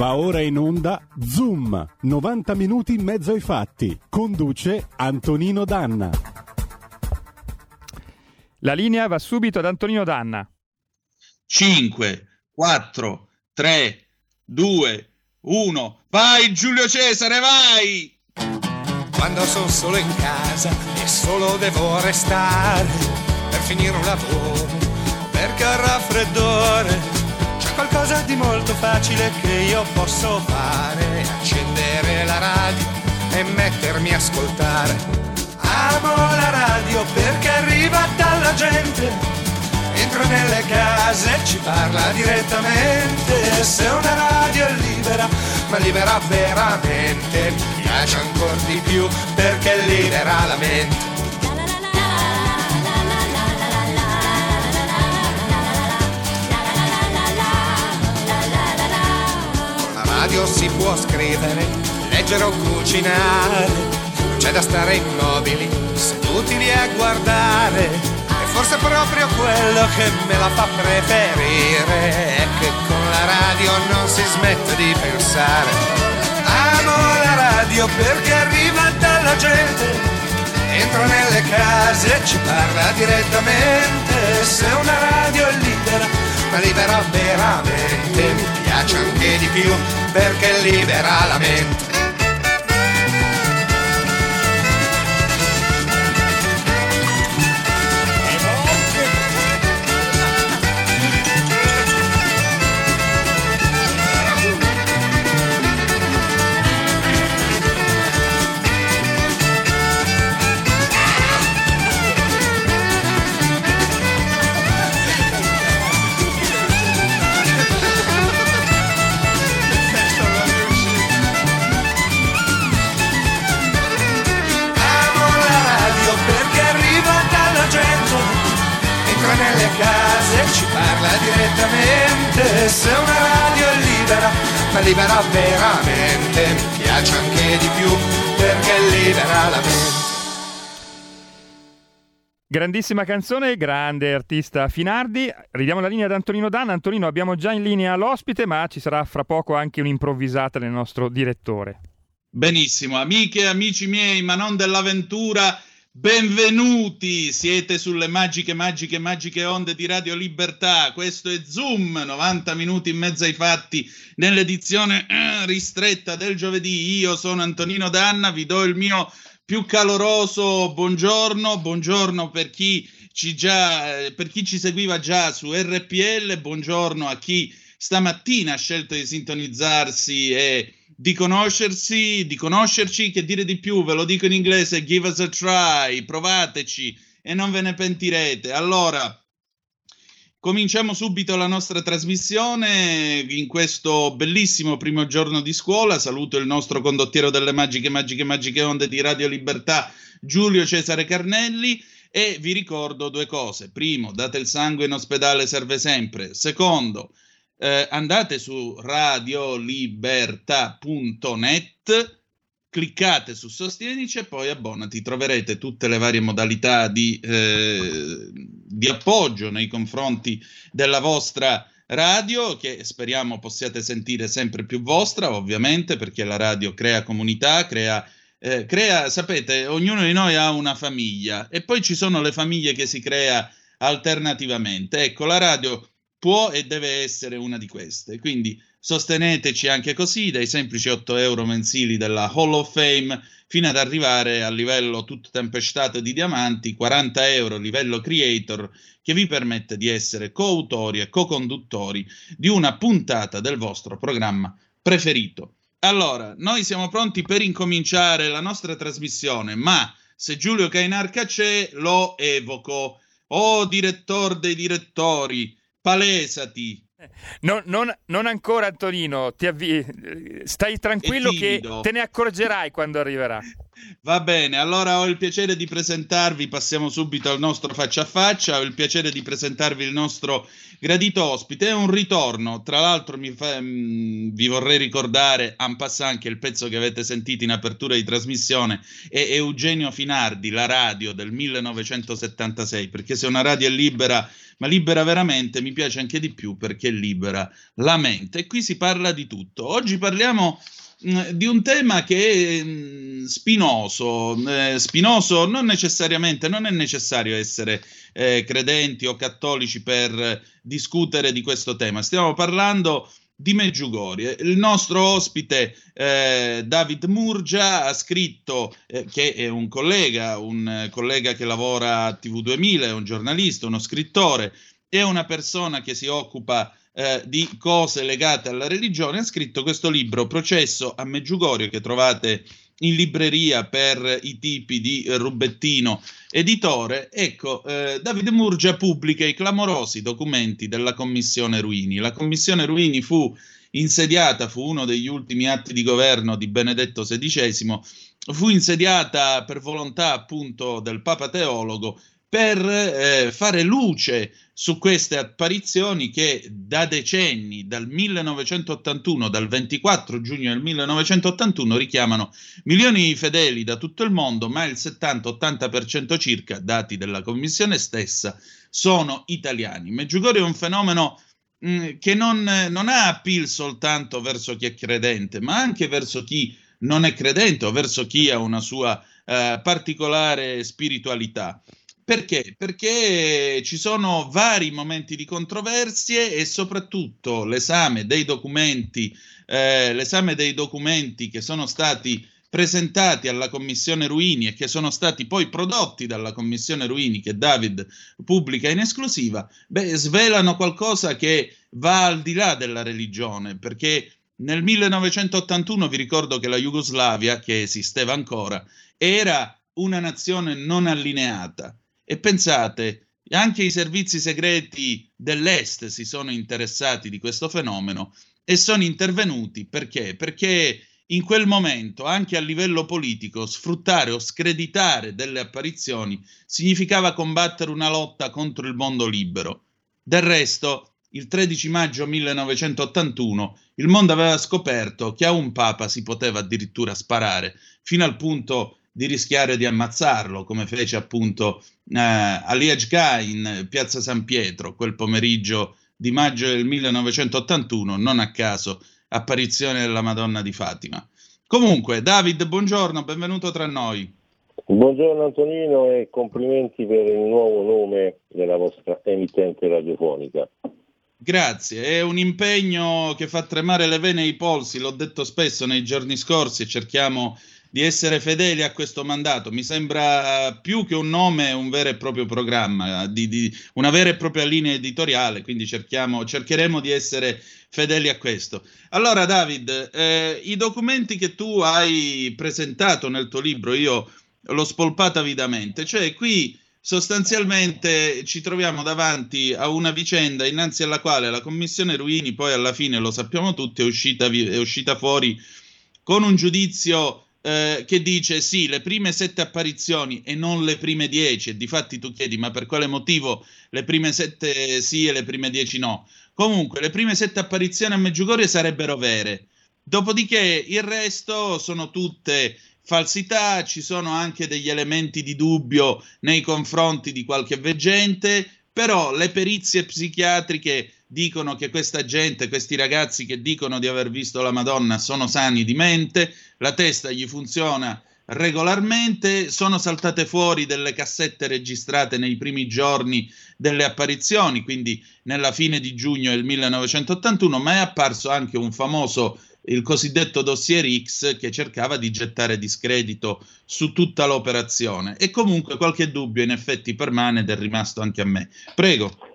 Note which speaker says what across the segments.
Speaker 1: Va ora in onda Zoom, 90 minuti in mezzo ai fatti. Conduce Antonino Danna.
Speaker 2: La linea va subito ad Antonino Danna.
Speaker 3: 5, 4, 3, 2, 1. Vai Giulio Cesare, vai!
Speaker 4: Quando sono solo in casa e solo devo restare per finire un lavoro, perché ho raffreddore qualcosa di molto facile che io posso fare, accendere la radio e mettermi a ascoltare. Amo la radio perché arriva dalla gente, entra nelle case e ci parla direttamente. Se una radio è libera, ma libera veramente, mi piace ancora di più perché libera la mente. Radio si può scrivere, leggere o cucinare, non c'è da stare immobili, seduti lì a guardare. E forse proprio quello che me la fa preferire è che con la radio non si smette di pensare. Amo la radio perché arriva dalla gente, entra nelle case e ci parla direttamente. Se una radio è libera, ma libera veramente, mi piace anche di più perché libera la mente. Direttamente se una radio è libera, ma libera veramente, mi piace anche di più perché libera la mente.
Speaker 2: Grandissima canzone, grande artista Finardi. Ridiamo la linea ad Antonino Danna. Antonino, abbiamo già in linea l'ospite, ma ci sarà fra poco anche un'improvvisata del nostro direttore.
Speaker 3: Benissimo, amiche e amici miei, ma non dell'avventura Benvenuti, siete sulle magiche, magiche, magiche onde di Radio Libertà. Questo è Zoom, 90 minuti in mezzo ai fatti, nell'edizione eh, ristretta del giovedì. Io sono Antonino Danna, vi do il mio più caloroso buongiorno. Buongiorno per chi ci, già, eh, per chi ci seguiva già su RPL, buongiorno a chi stamattina ha scelto di sintonizzarsi e di conoscersi, di conoscerci, che dire di più, ve lo dico in inglese, give us a try, provateci e non ve ne pentirete. Allora, cominciamo subito la nostra trasmissione in questo bellissimo primo giorno di scuola. Saluto il nostro condottiero delle magiche, magiche, magiche onde di Radio Libertà, Giulio Cesare Carnelli. E vi ricordo due cose. Primo, date il sangue in ospedale, serve sempre. Secondo, eh, andate su radiolibertà.net, cliccate su Sostienici e poi abbonati. Troverete tutte le varie modalità di, eh, di appoggio nei confronti della vostra radio che speriamo possiate sentire sempre più vostra, ovviamente, perché la radio crea comunità, crea, eh, crea, sapete, ognuno di noi ha una famiglia e poi ci sono le famiglie che si crea alternativamente. Ecco, la radio può e deve essere una di queste. Quindi sosteneteci anche così, dai semplici 8 euro mensili della Hall of Fame fino ad arrivare al livello tutto tempestato di diamanti, 40 euro livello creator, che vi permette di essere coautori e co-conduttori di una puntata del vostro programma preferito. Allora, noi siamo pronti per incominciare la nostra trasmissione, ma se Giulio Cainarca c'è, lo evoco. Oh, direttore dei direttori, palesati.
Speaker 2: Non, non, non ancora Antonino, avvi- stai tranquillo che te ne accorgerai quando arriverà.
Speaker 3: Va bene, allora ho il piacere di presentarvi, passiamo subito al nostro faccia a faccia, ho il piacere di presentarvi il nostro gradito ospite, è un ritorno, tra l'altro fa, mh, mm, vi vorrei ricordare, en passant, che il pezzo che avete sentito in apertura di trasmissione è Eugenio Finardi, la radio del 1976, perché se una radio è libera, ma libera veramente, mi piace anche di più perché libera la mente. E qui si parla di tutto. Oggi parliamo Mm, di un tema che è mm, spinoso, eh, spinoso non necessariamente, non è necessario essere eh, credenti o cattolici per discutere di questo tema. Stiamo parlando di Meggiugorie. Il nostro ospite eh, David Murgia ha scritto, eh, che è un collega, un collega che lavora a TV2000, è un giornalista, uno scrittore, è una persona che si occupa eh, di cose legate alla religione, ha scritto questo libro, Processo a Meggiugorio, che trovate in libreria per i tipi di Rubettino editore. Ecco, eh, Davide Murgia pubblica i clamorosi documenti della Commissione Ruini. La Commissione Ruini fu insediata, fu uno degli ultimi atti di governo di Benedetto XVI, fu insediata per volontà appunto del Papa Teologo per eh, fare luce su queste apparizioni che da decenni, dal 1981, dal 24 giugno del 1981, richiamano milioni di fedeli da tutto il mondo, ma il 70-80% circa, dati della Commissione stessa, sono italiani. Meggiugorio è un fenomeno mh, mm, che non, non ha appeal soltanto verso chi è credente, ma anche verso chi non è credente o verso chi ha una sua eh, particolare spiritualità. Perché? Perché ci sono vari momenti di controversie e soprattutto l'esame dei documenti, eh, l'esame dei documenti che sono stati presentati alla Commissione Ruini e che sono stati poi prodotti dalla Commissione Ruini che David pubblica in esclusiva, beh, svelano qualcosa che va al di là della religione, perché nel 1981 vi ricordo che la Jugoslavia, che esisteva ancora, era una nazione non allineata e pensate, anche i servizi segreti dell'Est si sono interessati di questo fenomeno e sono intervenuti perché? Perché in quel momento, anche a livello politico, sfruttare o screditare delle apparizioni significava combattere una lotta contro il mondo libero. Del resto, il 13 maggio 1981, il mondo aveva scoperto che a un papa si poteva addirittura sparare, fino al punto di rischiare di ammazzarlo, come fece appunto eh, Aliajka in Piazza San Pietro quel pomeriggio di maggio del 1981, non a caso apparizione della Madonna di Fatima. Comunque, David, buongiorno, benvenuto tra noi.
Speaker 5: Buongiorno Antonino e complimenti per il nuovo nome della vostra emittente radiofonica.
Speaker 3: Grazie, è un impegno che fa tremare le vene e i polsi, l'ho detto spesso nei giorni scorsi e cerchiamo di essere fedeli a questo mandato. Mi sembra più che un nome, un vero e proprio programma, di, di una vera e propria linea editoriale, quindi cercheremo di essere fedeli a questo. Allora, David, eh, i documenti che tu hai presentato nel tuo libro, io l'ho spolpato avidamente, cioè qui sostanzialmente ci troviamo davanti a una vicenda innanzi alla quale la commissione Ruini, poi alla fine lo sappiamo tutti, è uscita, è uscita fuori con un giudizio eh, che dice sì, le prime sette apparizioni e non le prime dieci, e difatti tu chiedi ma per quale motivo le prime sette sì e le prime dieci no? Comunque, le prime sette apparizioni a Meggiugorie sarebbero vere, dopodiché il resto sono tutte falsità, ci sono anche degli elementi di dubbio nei confronti di qualche veggente, però le perizie psichiatriche dicono che questa gente, questi ragazzi che dicono di aver visto la Madonna sono sani di mente, la testa gli funziona regolarmente, sono saltate fuori delle cassette registrate nei primi giorni delle apparizioni, quindi nella fine di giugno del 1981, ma è apparso anche un famoso il cosiddetto dossier X che cercava di gettare discredito su tutta l'operazione e comunque qualche dubbio in effetti permane ed è rimasto anche a me. Prego.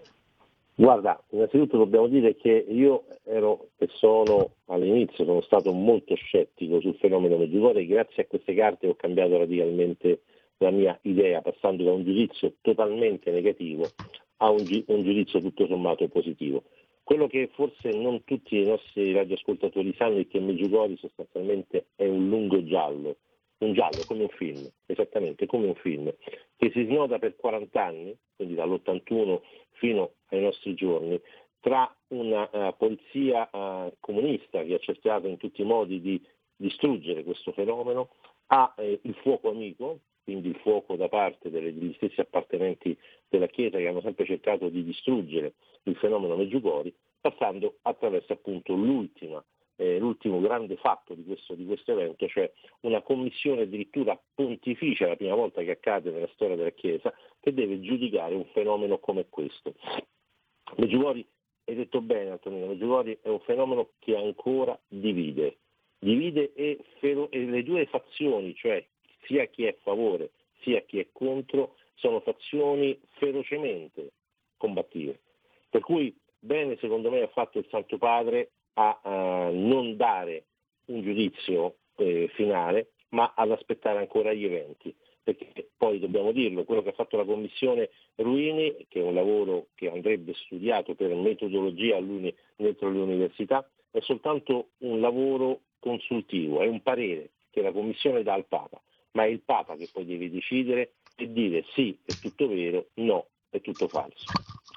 Speaker 5: Guarda, innanzitutto dobbiamo dire che io ero e sono all'inizio, sono stato molto scettico sul fenomeno Medjugorje e grazie a queste carte ho cambiato radicalmente la mia idea, passando da un giudizio totalmente negativo a un, gi- un giudizio tutto sommato positivo. Quello che forse non tutti i nostri radioascoltatori sanno è che Medjugorje sostanzialmente è un lungo giallo, un giallo, come un film, esattamente come un film, che si snoda per 40 anni, quindi dall'81 fino ai nostri giorni, tra una uh, polizia uh, comunista che ha cercato in tutti i modi di distruggere questo fenomeno, ha eh, il fuoco amico, quindi il fuoco da parte delle, degli stessi appartenenti della Chiesa che hanno sempre cercato di distruggere il fenomeno Meggiugori, passando attraverso appunto l'ultima eh, l'ultimo grande fatto di questo, di questo, evento, cioè una commissione addirittura pontificia, la prima volta che accade nella storia della Chiesa, che deve giudicare un fenomeno come questo. Meggiugori, hai detto bene Antonino, Meggiugori è un fenomeno che ancora divide, divide e, e le due fazioni, cioè sia chi è a favore sia chi è contro, sono fazioni ferocemente combattive. Per cui bene secondo me ha fatto il Santo Padre a uh, non dare un giudizio eh, finale, ma ad aspettare ancora gli eventi. Perché poi dobbiamo dirlo, quello che ha fatto la Commissione Ruini, che è un lavoro che andrebbe studiato per metodologia dentro le università, è soltanto un lavoro consultivo, è un parere che la Commissione dà al Papa, ma è il Papa che poi deve decidere e dire sì, è tutto vero, no, è tutto falso.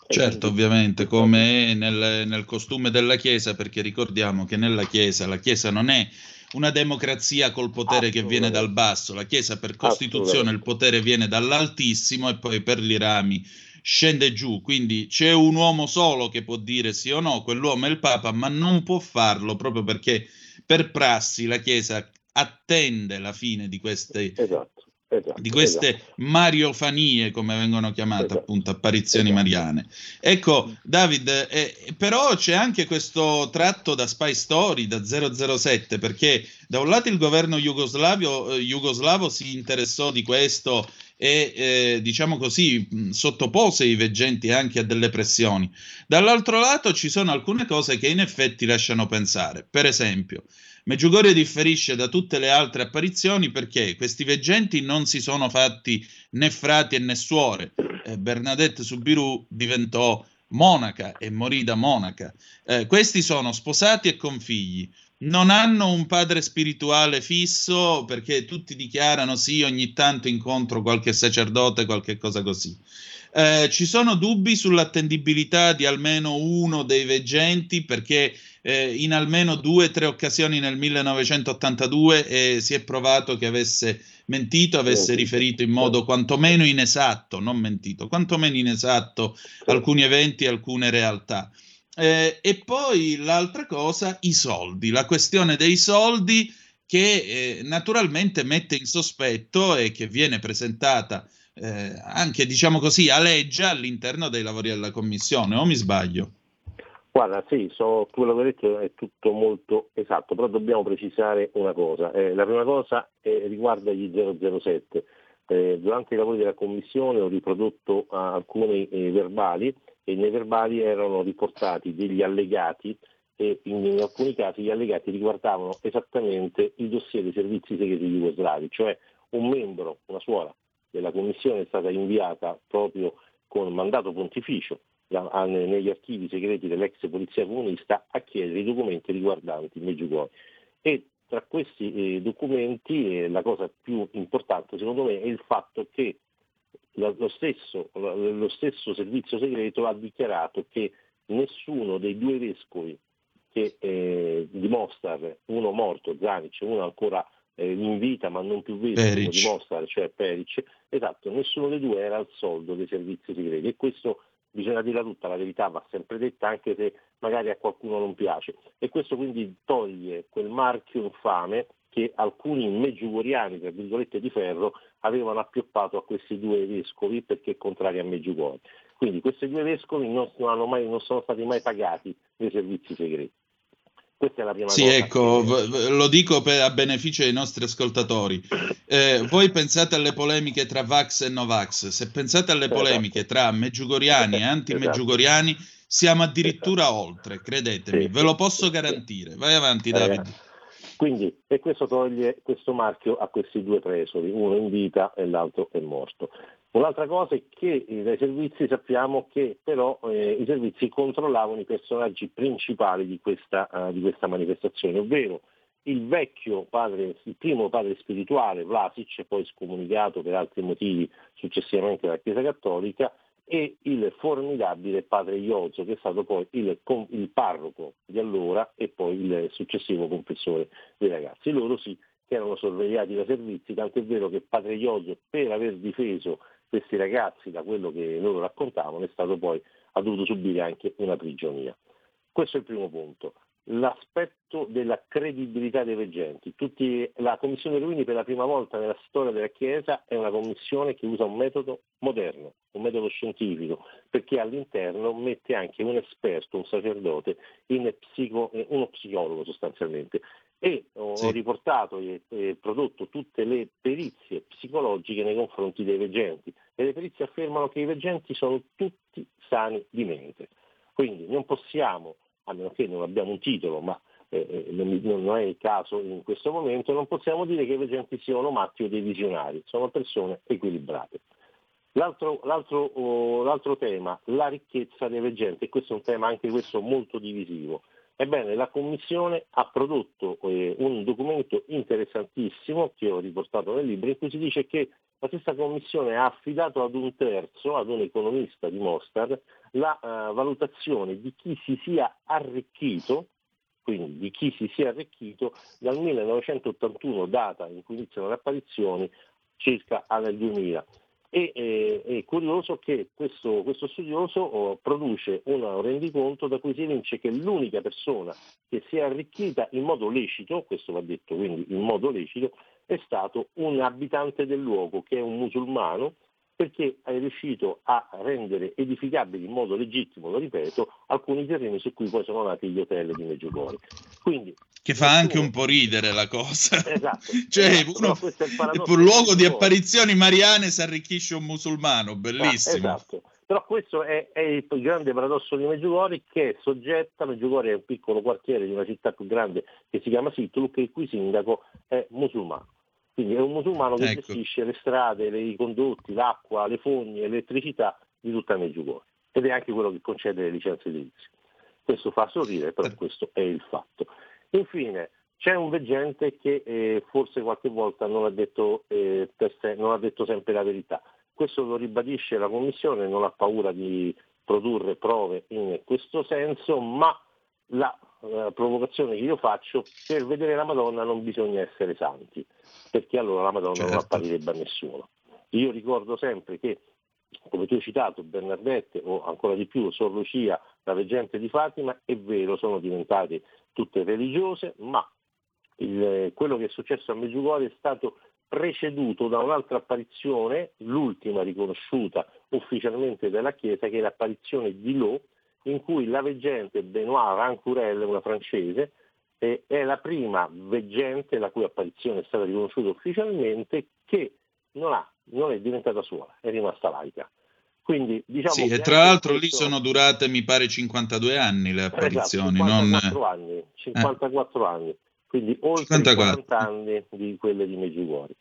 Speaker 3: Certo, ovviamente, come nel, nel, costume della Chiesa, perché ricordiamo che nella Chiesa la Chiesa non è una democrazia col potere che viene dal basso, la Chiesa per Costituzione il potere viene dall'Altissimo e poi per gli rami scende giù, quindi c'è un uomo solo che può dire sì o no, quell'uomo è il Papa, ma non può farlo proprio perché per prassi la Chiesa attende la fine di queste esatto. Esatto, di queste esatto. mariofanie, come vengono chiamate esatto, appunto apparizioni esatto. mariane. Ecco, David, eh, però c'è anche questo tratto da spy story, da 007, perché da un lato il governo jugoslavio, eh, jugoslavo si interessò di questo e eh, diciamo così sottopose i veggenti anche a delle pressioni. Dall'altro lato ci sono alcune cose che in effetti lasciano pensare. Per esempio, Meggiugorio differisce da tutte le altre apparizioni perché questi veggenti non si sono fatti né frati né suore. Eh, Bernadette Subiru diventò monaca e morì da monaca. Eh, questi sono sposati e con figli. Non hanno un padre spirituale fisso perché tutti dichiarano sì, ogni tanto incontro qualche sacerdote, qualche cosa così. Eh, ci sono dubbi sull'attendibilità di almeno uno dei veggenti perché eh, in almeno due o tre occasioni nel 1982 eh, si è provato che avesse mentito, avesse riferito in modo quantomeno inesatto, non mentito, quantomeno inesatto alcuni eventi, alcune realtà. Eh, e poi l'altra cosa, i soldi, la questione dei soldi che eh, naturalmente mette in sospetto e che viene presentata eh, anche, diciamo così, aleggia all'interno dei lavori della Commissione, o mi sbaglio?
Speaker 5: Guarda, sì, so, quello che hai detto è tutto molto esatto, però dobbiamo precisare una cosa. Eh, la prima cosa eh, riguarda gli 007. Eh, durante i lavori della Commissione ho riprodotto uh, alcuni eh, verbali e nei verbali erano riportati degli allegati e in, in, alcuni casi gli allegati riguardavano esattamente il dossier dei servizi segreti jugoslavi, cioè un membro, una suora della Commissione è stata inviata proprio con mandato pontificio negli archivi segreti dell'ex polizia comunista a chiedere i documenti riguardanti Meggiugorje. E tra questi eh, documenti eh, la cosa più importante secondo me è il fatto che la, lo, stesso, lo, stesso, servizio segreto ha dichiarato che nessuno dei due vescovi che eh, di Mostar, uno morto, Zanic, uno ancora eh, in vita ma non più vescovo di Mostar, cioè Peric, esatto, nessuno dei due era al soldo dei servizi segreti e questo bisogna dirla tutta, la verità va sempre detta anche se magari a qualcuno non piace e questo quindi toglie quel marchio infame che alcuni meggiugoriani, tra virgolette di ferro, avevano appioppato a questi due vescovi perché contrari a Meggiugorje. Quindi questi due vescovi non, non, mai, non sono stati mai pagati nei servizi segreti.
Speaker 3: Questa è la prima sì, cosa. Sì, ecco, lo dico per, a beneficio dei nostri ascoltatori. Eh, voi pensate alle polemiche tra Vax e Novax, se pensate alle esatto. polemiche tra meggiugoriani e esatto. anti-meggiugoriani, siamo addirittura esatto. oltre, credetemi, sì, ve lo posso garantire. Vai avanti, Davide. Eh,
Speaker 5: quindi, e questo toglie questo marchio a questi due presoli, uno in vita e l'altro è morto. Un'altra cosa è che dai servizi sappiamo che però eh, i servizi controllavano i personaggi principali di questa, uh, di questa manifestazione, ovvero il vecchio padre, il primo padre spirituale, Vlasic, poi scomunicato per altri motivi successivamente dalla Chiesa Cattolica, e il formidabile padre Iozzo, che è stato poi il, il, parroco di allora e poi il successivo confessore dei ragazzi. Loro sì che erano sorvegliati da servizi, tanto è vero che padre Iozzo, per aver difeso questi ragazzi da quello che loro raccontavano, è stato poi, ha dovuto subire anche una prigionia. Questo è il primo punto l'aspetto della credibilità dei veggenti. Tutti, la Commissione Ruini per la prima volta nella storia della Chiesa è una commissione che usa un metodo moderno, un metodo scientifico, perché all'interno mette anche un esperto, un sacerdote, psico, uno psicologo sostanzialmente. E ho sì. riportato e, e prodotto tutte le perizie psicologiche nei confronti dei veggenti e le perizie affermano che i veggenti sono tutti sani di mente. Quindi non possiamo a meno che non abbiamo un titolo, ma eh, eh non, è il caso in questo momento, non possiamo dire che i veggenti siano matti o dei visionari, sono persone equilibrate. L'altro, l'altro, oh, l'altro tema, la ricchezza dei veggenti, e questo è un tema anche questo molto divisivo. Ebbene, la Commissione ha prodotto eh, un documento interessantissimo che ho riportato nel libro in cui si dice che la stessa Commissione ha affidato ad un terzo, ad un economista di Mostar, la uh, valutazione di chi si sia arricchito, quindi di chi si sia arricchito dal 1981, data in cui iniziano le apparizioni, circa al 2000. E, eh, è curioso che questo, questo studioso oh, produce un rendiconto da cui si evince che l'unica persona che si è arricchita in modo lecito, questo va detto quindi in modo lecito, è stato un abitante del luogo che è un musulmano perché è riuscito a rendere edificabili in modo legittimo, lo ripeto, alcuni terreni su cui poi sono nati gli hotel di Meggiugori. Quindi,
Speaker 3: che fa anche un po' ridere la cosa.
Speaker 5: Esatto.
Speaker 3: cioè, esatto, uno, per un luogo di apparizioni mariane si arricchisce un musulmano, bellissimo.
Speaker 5: Ah, esatto. Però questo è, è, il grande paradosso di Meggiugori che è soggetta, Meggiugori è un piccolo quartiere di una città più grande che si chiama Sittuluk, il cui sindaco è musulmano. Quindi è un musulmano che ecco. gestisce le strade, le, i condotti, l'acqua, le fogne, l'elettricità di tutta Meggiugori. Ed è anche quello che concede le licenze edilizie. Questo fa sorridere, però questo è il fatto. Infine, c'è un veggente che eh, forse qualche volta non ha, detto, eh, se, non ha detto sempre la verità. Questo lo ribadisce la Commissione, non ha paura di produrre prove in questo senso, ma la eh, provocazione che io faccio, per vedere la Madonna non bisogna essere santi, perché allora la Madonna certo. non apparirebbe a nessuno. Io ricordo sempre che, come tu hai citato, Bernardette o ancora di più Sor Lucia, la veggente di Fatima, è vero, sono diventate tutte religiose, ma il, quello che è successo a Meggiugorje è stato preceduto da un'altra apparizione, l'ultima riconosciuta ufficialmente dalla Chiesa, che è l'apparizione di Lo, in cui la veggente Benoît Rancurel, una francese, è la prima veggente la cui apparizione è stata riconosciuta ufficialmente che non, ha, non è diventata suora, è rimasta laica. Quindi, diciamo
Speaker 3: sì, e tra l'altro lì sono durate, mi pare, 52 anni le apparizioni.
Speaker 5: Esatto, 54 non... anni, 54 eh. anni quindi oltre 54. 40 anni di quelle di Meggiugori.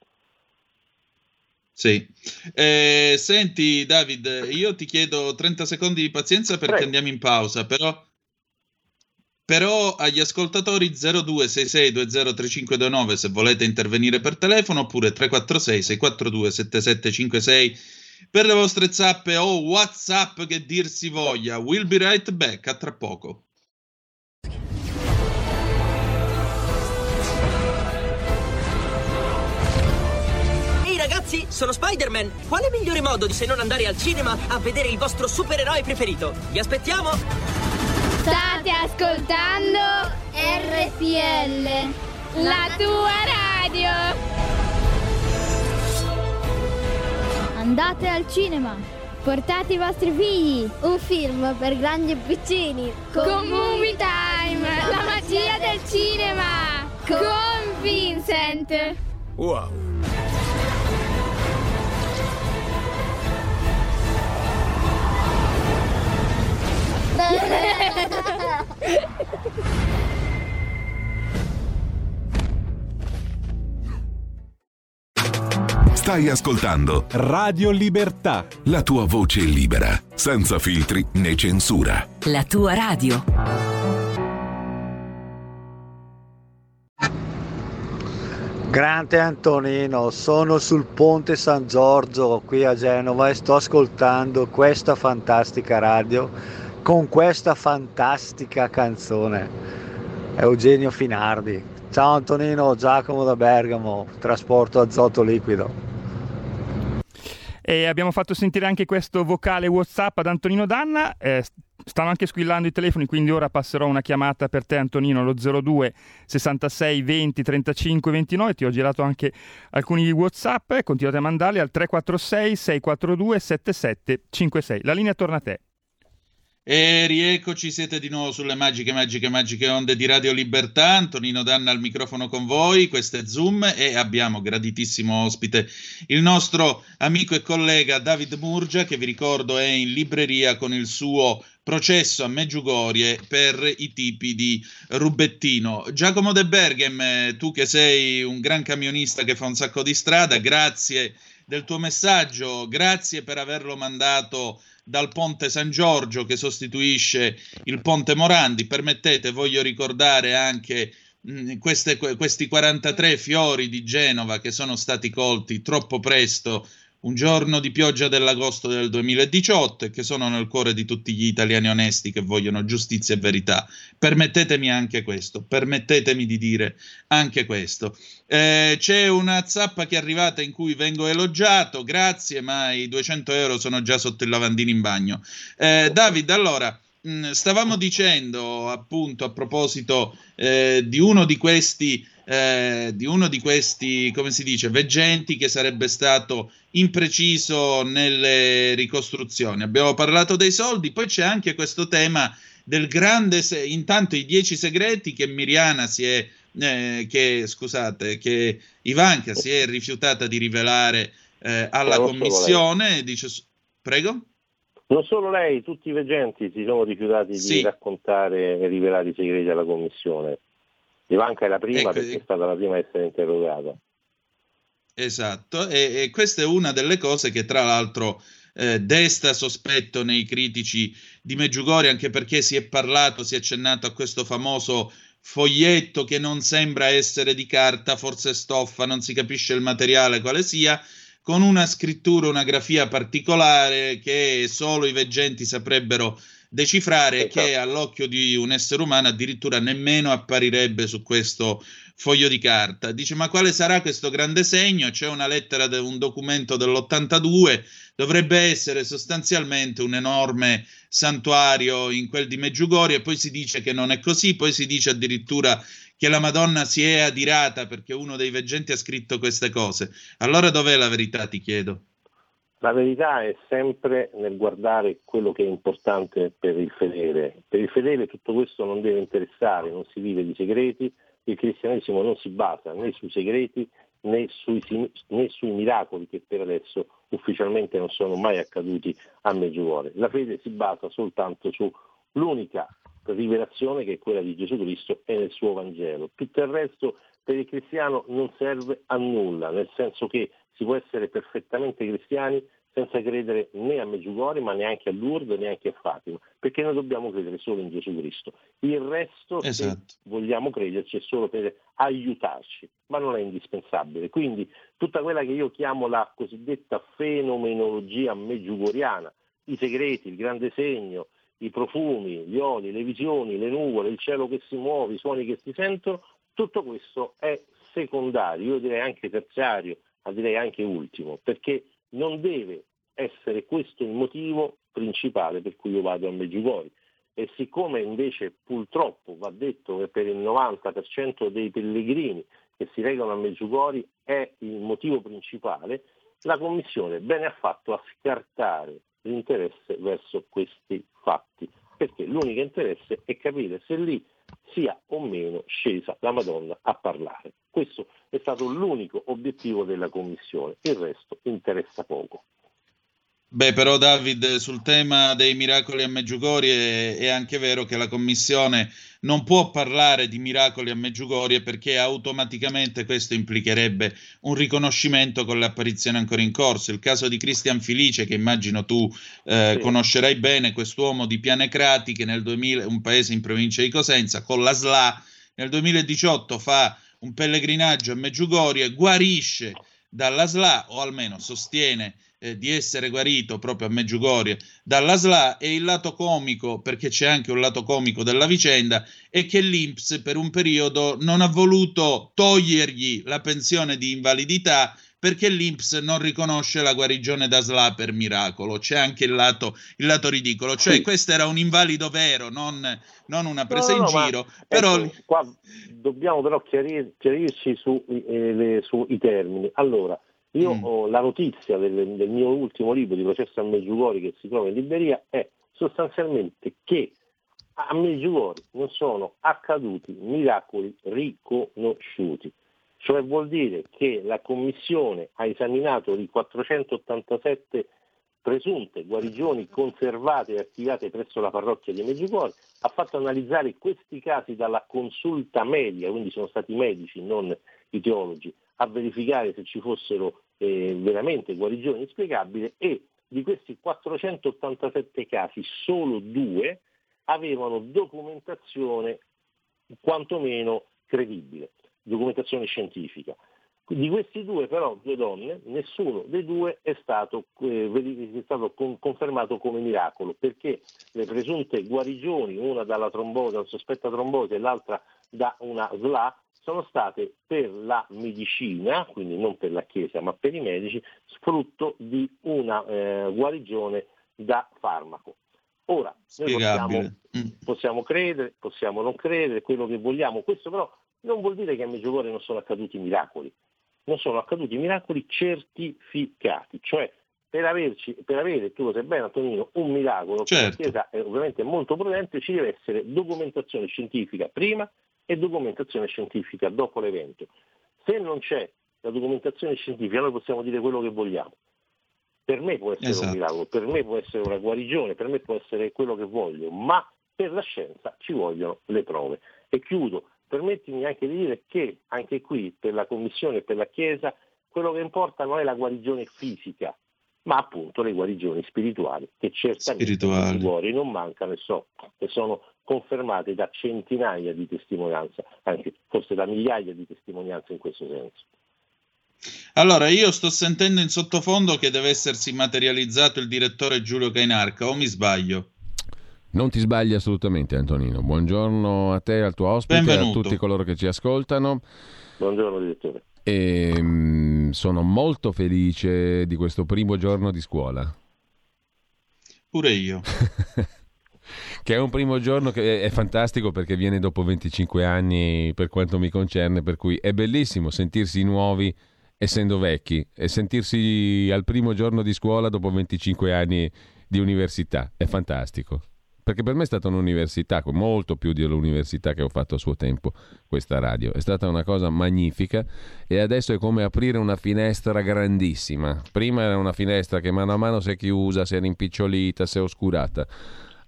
Speaker 3: Sì. Eh, senti David, io ti chiedo 30 secondi di pazienza perché Prego. andiamo in pausa, però, però agli ascoltatori 0266203529 se volete intervenire per telefono oppure 346 642 7756 per le vostre zappe o whatsapp che dir si voglia. We'll be right back, a tra poco.
Speaker 6: Sono Spider-Man. Quale migliore modo di se non andare al cinema a vedere il vostro supereroe preferito? Vi aspettiamo!
Speaker 7: State ascoltando RPL, la tua radio. Andate al cinema. Portate i vostri figli.
Speaker 8: Un film per grandi e piccini.
Speaker 7: Con, Con Movie Time, la magia del cinema. Con Vincent.
Speaker 3: Wow.
Speaker 9: Stai ascoltando
Speaker 1: Radio Libertà.
Speaker 9: La tua voce libera, senza filtri né censura.
Speaker 10: La tua radio. Grande Antonino, sono sul ponte San Giorgio qui a Genova e sto ascoltando questa fantastica radio con questa fantastica canzone. Eugenio Finardi. Ciao Antonino, Giacomo da Bergamo, trasporto azoto liquido.
Speaker 2: E abbiamo fatto sentire anche questo vocale WhatsApp ad Antonino Danna. Eh, stanno anche squillando i telefoni, quindi ora passerò una chiamata per te, Antonino, lo 02 66 20 35 29. Ti ho girato anche alcuni WhatsApp. Continuate a mandarli al 346 642 7756. La linea torna a te.
Speaker 3: E rieccoci, siete di nuovo sulle magiche, magiche, magiche onde di Radio Libertà. Antonino Danna al microfono con voi, questo è Zoom e abbiamo graditissimo ospite il nostro amico e collega David Murgia che vi ricordo è in libreria con il suo processo a Meggiugorie per i tipi di rubettino. Giacomo De Berghem, tu che sei un gran camionista che fa un sacco di strada, grazie del tuo messaggio, grazie per averlo mandato dal ponte San Giorgio che sostituisce il ponte Morandi. Permettete, voglio ricordare anche mh, mm, queste, questi 43 fiori di Genova che sono stati colti troppo presto un giorno di pioggia dell'agosto del 2018 e che sono nel cuore di tutti gli italiani onesti che vogliono giustizia e verità. Permettetemi anche questo, permettetemi di dire anche questo. Eh, c'è una zappa che è arrivata in cui vengo elogiato, grazie, ma i 200 euro sono già sotto il lavandino in bagno. Eh, David, allora, mh, stavamo dicendo appunto a proposito eh, di uno di questi eh, di uno di questi, come si dice, veggenti che sarebbe stato impreciso nelle ricostruzioni. Abbiamo parlato dei soldi, poi c'è anche questo tema del grande, se- intanto i dieci segreti che Miriana si è, eh, che scusate, che Ivanka si è rifiutata di rivelare eh, alla commissione. Dice, prego?
Speaker 5: Non solo lei, tutti i veggenti si sono rifiutati
Speaker 3: Sì.
Speaker 5: di raccontare e rivelare i segreti alla commissione. Ivanka è la prima
Speaker 3: Ecco,
Speaker 5: perché è stata la prima a essere interrogata.
Speaker 3: Esatto, e, e questa è una delle cose che tra l'altro eh, desta sospetto nei critici di Meggiugorje, anche perché si è parlato, si è accennato a questo famoso foglietto che non sembra essere di carta, forse stoffa, non si capisce il materiale quale sia, con una scrittura, una grafia particolare che solo i veggenti saprebbero decifrare che all'occhio di un essere umano addirittura nemmeno apparirebbe su questo foglio di carta. Dice: Ma quale sarà questo grande segno? C'è una lettera, de- un documento dell'82, dovrebbe essere sostanzialmente un enorme santuario in quel di Meggiugorie, e poi si dice che non è così, poi si dice addirittura che la Madonna si è adirata perché uno dei veggenti ha scritto queste cose. Allora dov'è la verità, ti chiedo?
Speaker 5: La verità è sempre nel guardare quello che è importante per il fedele. Per il fedele tutto questo non deve interessare, non si vive di segreti, il cristianesimo non si basa né sui segreti né sui, né sui miracoli che per adesso ufficialmente non sono mai accaduti a Meggiugorje. La fede si basa soltanto sull'unica rivelazione che è quella di Gesù Cristo e nel suo Vangelo. Tutto il resto per il cristiano non serve a nulla, nel senso che si può essere perfettamente cristiani senza credere né a Meggiugorje ma neanche a Lourdes neanche a Fatima, perché noi dobbiamo credere solo in Gesù Cristo. Il resto,
Speaker 3: Esatto.
Speaker 5: se vogliamo crederci, è solo per aiutarci, ma non è indispensabile. Quindi tutta quella che io chiamo la cosiddetta fenomenologia meggiugoriana, i segreti, il grande segno, i profumi, gli oli, le visioni, le nuvole, il cielo che si muove, i suoni che si sentono, tutto questo è secondario, io direi anche terziario, ma direi anche ultimo, perché non deve essere questo il motivo principale per cui io vado a Meggiugorje. E siccome invece purtroppo va detto che per il 90% dei pellegrini che si recano a Meggiugorje è il motivo principale, la Commissione bene ha fatto a scartare l'interesse verso questi fatti, perché l'unico interesse è capire se lì sia o meno scesa la Madonna a parlare. Questo è stato l'unico obiettivo della Commissione, il resto interessa poco.
Speaker 3: Beh, però David, sul tema dei miracoli a Meggiugorje è anche vero che la Commissione non può parlare di miracoli a Meggiugorje perché automaticamente questo implicherebbe un riconoscimento con le apparizioni ancora in corso. Il caso di Cristian Felice, che immagino tu eh,
Speaker 5: Sì.
Speaker 3: conoscerai bene, quest'uomo di Pianecrati che nel 2000, un paese in provincia di Cosenza, con la SLA, nel 2018 fa un pellegrinaggio a Meggiugorie, guarisce dalla SLA, o almeno sostiene eh, di essere guarito proprio a Meggiugorie dalla SLA e il lato comico, perché c'è anche un lato comico della vicenda, è che l'Inps per un periodo non ha voluto togliergli la pensione di invalidità perché l'Inps non riconosce la guarigione da SLA per miracolo. C'è anche il lato, il lato ridicolo, cioè sì. questo era un invalido vero, non, non una presa no, no, in giro. Però...
Speaker 5: Ecco, qua dobbiamo però chiarir, chiarirci su, eh, sui termini. Allora, io mm. ho la notizia del, del, mio ultimo libro di processo a Meggiugori che si trova in libreria è sostanzialmente che a Meggiugori non sono accaduti miracoli riconosciuti. Cioè vuol dire che la Commissione ha esaminato di 487 presunte guarigioni conservate e attivate presso la parrocchia di Meggiugorio, ha fatto analizzare questi casi dalla consulta media, quindi sono stati medici, non i teologi, a verificare se ci fossero eh, veramente guarigioni inspiegabili e di questi 487 casi solo due avevano documentazione quantomeno credibile documentazione scientifica. Di questi due però, due donne, nessuno dei due è stato, eh, è stato con, confermato come miracolo, perché le presunte guarigioni, una dalla trombosi, dalla sospetta trombosi e l'altra da una SLA, sono state per la medicina, quindi non per la Chiesa, ma per i medici, frutto di una eh, guarigione da farmaco. Ora, noi possiamo, mm. possiamo, credere, possiamo non credere, quello che vogliamo, questo però non vuol dire che a Meggiugorje non sono accaduti miracoli, non sono accaduti miracoli certificati, cioè per, averci, per avere, tu lo sai bene Antonino, un miracolo, certo. la Chiesa è ovviamente molto prudente, ci deve essere documentazione scientifica prima e documentazione scientifica dopo l'evento. Se non c'è la documentazione scientifica noi possiamo dire quello che vogliamo. Per me può essere esatto. un miracolo, per me può essere una guarigione, per me può essere quello che voglio, ma per la scienza ci vogliono le prove. E chiudo, permettimi anche di dire che anche qui per la Commissione e per la Chiesa quello che importa non è la guarigione fisica, ma appunto le guarigioni spirituali, che certamente i cuori non mancano e, so, e sono confermate da centinaia di testimonianze, anche forse da migliaia di testimonianze in questo senso.
Speaker 3: Allora, io sto sentendo in sottofondo che deve essersi materializzato il direttore Giulio Cainarca, o mi sbaglio?
Speaker 11: Non ti sbagli assolutamente Antonino. Buongiorno a te, al tuo ospite, Benvenuto. a tutti coloro che ci ascoltano.
Speaker 5: Buongiorno direttore.
Speaker 11: E, ehm, sono molto felice di questo primo giorno di scuola.
Speaker 3: Pure io.
Speaker 11: che è un primo giorno che è fantastico perché viene dopo 25 anni per quanto mi concerne, per cui è bellissimo sentirsi nuovi essendo vecchi e sentirsi al primo giorno di scuola dopo 25 anni di università. È fantastico perché per me è stata un'università, molto più dell'università che ho fatto a suo tempo, questa radio. È stata una cosa magnifica e adesso è come aprire una finestra grandissima. Prima era una finestra che mano a mano si è chiusa, si è rimpicciolita, si è oscurata.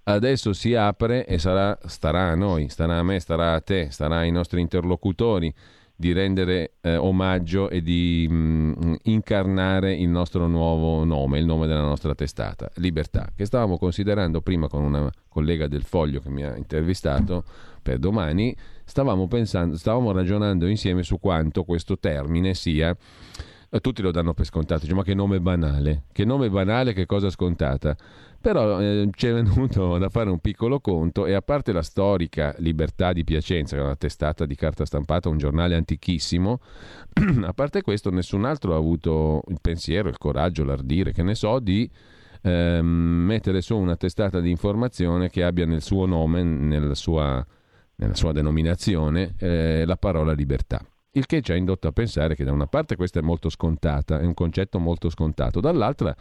Speaker 11: Adesso si apre e sarà, starà a noi, starà a me, starà a te, starà ai nostri interlocutori di rendere eh, omaggio e di mh, mm, incarnare il nostro nuovo nome, il nome della nostra testata, Libertà, che stavamo considerando prima con una collega del Foglio che mi ha intervistato per domani, stavamo pensando, stavamo ragionando insieme su quanto questo termine sia eh, tutti lo danno per scontato, dice, ma che nome banale, che nome banale, che cosa scontata. Però eh, è venuto da fare un piccolo conto e a parte la storica Libertà di Piacenza, che è una testata di carta stampata, un giornale antichissimo, a parte questo nessun altro ha avuto il pensiero, il coraggio, l'ardire, che ne so, di ehm, mettere su una testata di informazione che abbia nel suo nome, nella sua, nella sua denominazione, eh, la parola libertà. Il che ci ha indotto a pensare che da una parte questa è molto scontata, è un concetto molto scontato, dall'altra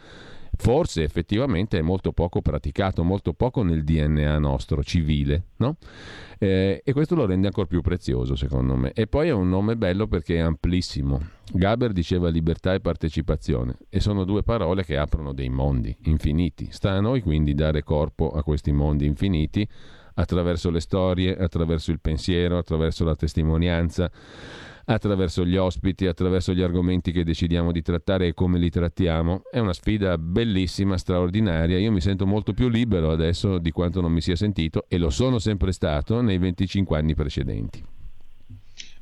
Speaker 11: forse effettivamente è molto poco praticato, molto poco nel DNA nostro civile, no? eh, e questo lo rende ancora più prezioso secondo me. E poi è un nome bello perché è amplissimo. Gaber diceva libertà e partecipazione e sono due parole che aprono dei mondi infiniti. Sta a noi quindi dare corpo a questi mondi infiniti attraverso le storie, attraverso il pensiero, attraverso la testimonianza attraverso gli ospiti, attraverso gli argomenti che decidiamo di trattare e come li trattiamo. È una sfida bellissima, straordinaria. Io mi sento molto più libero adesso di quanto non mi sia sentito e lo sono sempre stato nei 25 anni precedenti.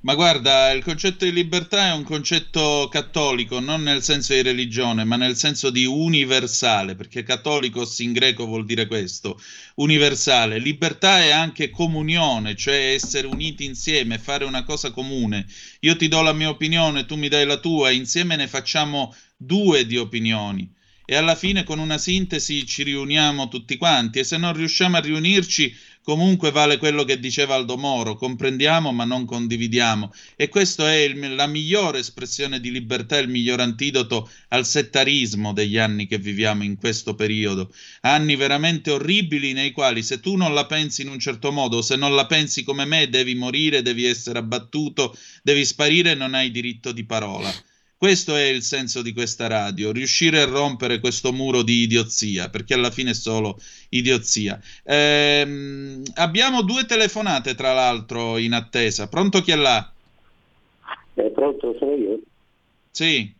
Speaker 3: Ma guarda, il concetto di libertà è un concetto cattolico, non nel senso di religione, ma nel senso di universale, perché cattolicos in greco vuol dire questo, universale. Libertà è anche comunione, cioè essere uniti insieme, fare una cosa comune. Io ti do la mia opinione, tu mi dai la tua, insieme ne facciamo due di opinioni e alla fine con una sintesi ci riuniamo tutti quanti e se non riusciamo a riunirci comunque vale quello che diceva Aldo Moro, comprendiamo ma non condividiamo e questa è il, la migliore espressione di libertà, il miglior antidoto al settarismo degli anni che viviamo in questo periodo, anni veramente orribili nei quali se tu non la pensi in un certo modo, se non la pensi come me devi morire, devi essere abbattuto, devi sparire e non hai diritto di parola. Questo è il senso di questa radio, riuscire a rompere questo muro di idiozia, perché alla fine è solo idiozia. Ehm, abbiamo due telefonate, tra l'altro, in attesa. Pronto chi è là?
Speaker 12: Eh, pronto, sono io?
Speaker 3: Sì.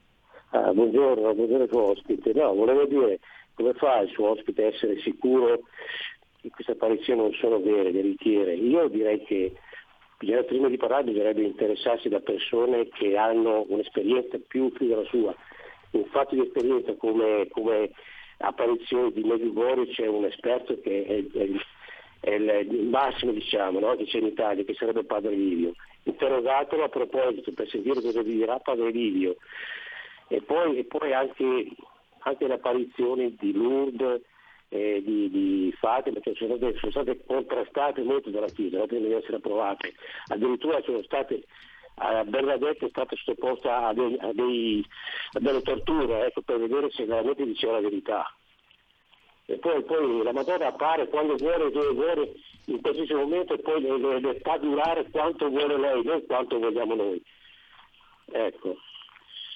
Speaker 12: Ah, buongiorno, buongiorno suo ospite. No, volevo dire, come fa il suo ospite a essere sicuro che queste apparizioni non sono vere, veritiere? Io direi che prima di parlare bisognerebbe interessarsi da persone che hanno un'esperienza più, più della sua. Infatti di esperienza come, come apparizioni di Medjugorje c'è un esperto che è, è, è il, massimo diciamo, no? che c'è in Italia, che sarebbe Padre Livio. Interrogatelo a proposito per sentire cosa dirà Padre Livio. E poi, e poi anche, anche le apparizioni di Lourdes eh, di, di Fatima che sono state, sono state, contrastate molto dalla Chiesa, prima di essere approvate. Addirittura sono state a Bernadette è stata sottoposta a, dei, a, dei, a delle torture ecco, per vedere se veramente diceva la verità. E poi, poi la Madonna appare quando vuole, dove vuole, in qualsiasi momento e poi le, le, le fa durare quanto vuole lei, non quanto vogliamo noi. Ecco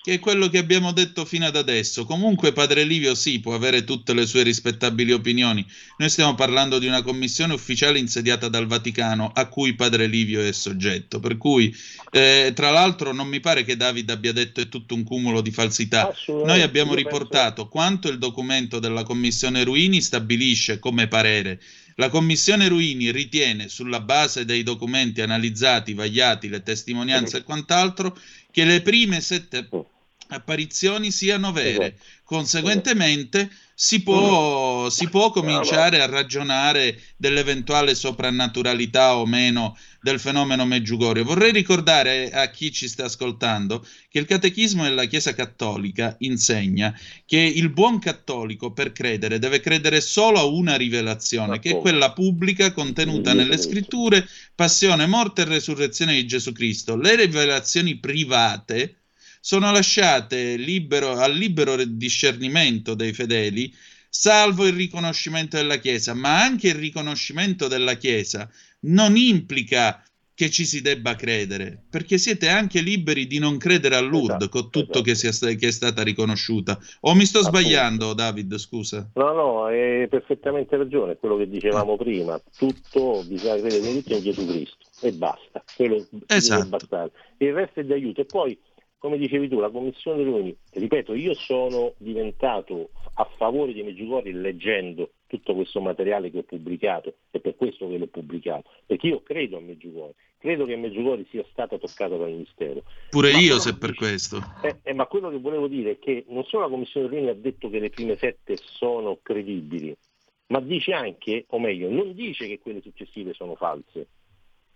Speaker 3: che è quello che abbiamo detto fino ad adesso. Comunque Padre Livio sì, può avere tutte le sue rispettabili opinioni. Noi stiamo parlando di una commissione ufficiale insediata dal Vaticano a cui Padre Livio è soggetto. Per cui, eh, tra l'altro, non mi pare che David abbia detto è tutto un cumulo di falsità. Noi abbiamo riportato quanto il documento della commissione Ruini stabilisce come parere. La commissione Ruini ritiene, sulla base dei documenti analizzati, vagliati, le testimonianze e quant'altro, che le prime sette apparizioni siano vere. Conseguentemente si può, si può, cominciare a ragionare dell'eventuale soprannaturalità o meno del fenomeno Meggiugorio. Vorrei ricordare a chi ci sta ascoltando che il catechismo della Chiesa Cattolica insegna che il buon cattolico per credere deve credere solo a una rivelazione, che è quella pubblica contenuta nelle scritture, passione, morte e resurrezione di Gesù Cristo. Le rivelazioni private sono lasciate libero, al libero discernimento dei fedeli, salvo il riconoscimento della Chiesa, ma anche il riconoscimento della Chiesa non implica che ci si debba credere, perché siete anche liberi di non credere a Lourdes esatto, con tutto esatto. che, sia, che, è stata riconosciuta. O mi sto Appunto. sbagliando, David, scusa?
Speaker 12: No, no, hai perfettamente ragione, quello che dicevamo ah. prima, tutto bisogna credere in Gesù Cristo e basta, quello esatto. Il resto è di aiuto. E poi come dicevi tu, la Commissione Riuni, ripeto, io sono diventato a favore di Meggiugorje leggendo tutto questo materiale che ho pubblicato e per questo che l'ho pubblicato, perché io credo a Meggiugorje, credo che Meggiugorje sia stata toccata dal Ministero.
Speaker 3: Pure ma io se per questo.
Speaker 12: Eh, eh, ma quello che volevo dire è che non solo la Commissione Riuni ha detto che le prime sette sono credibili, ma dice anche, o meglio, non dice che quelle successive sono false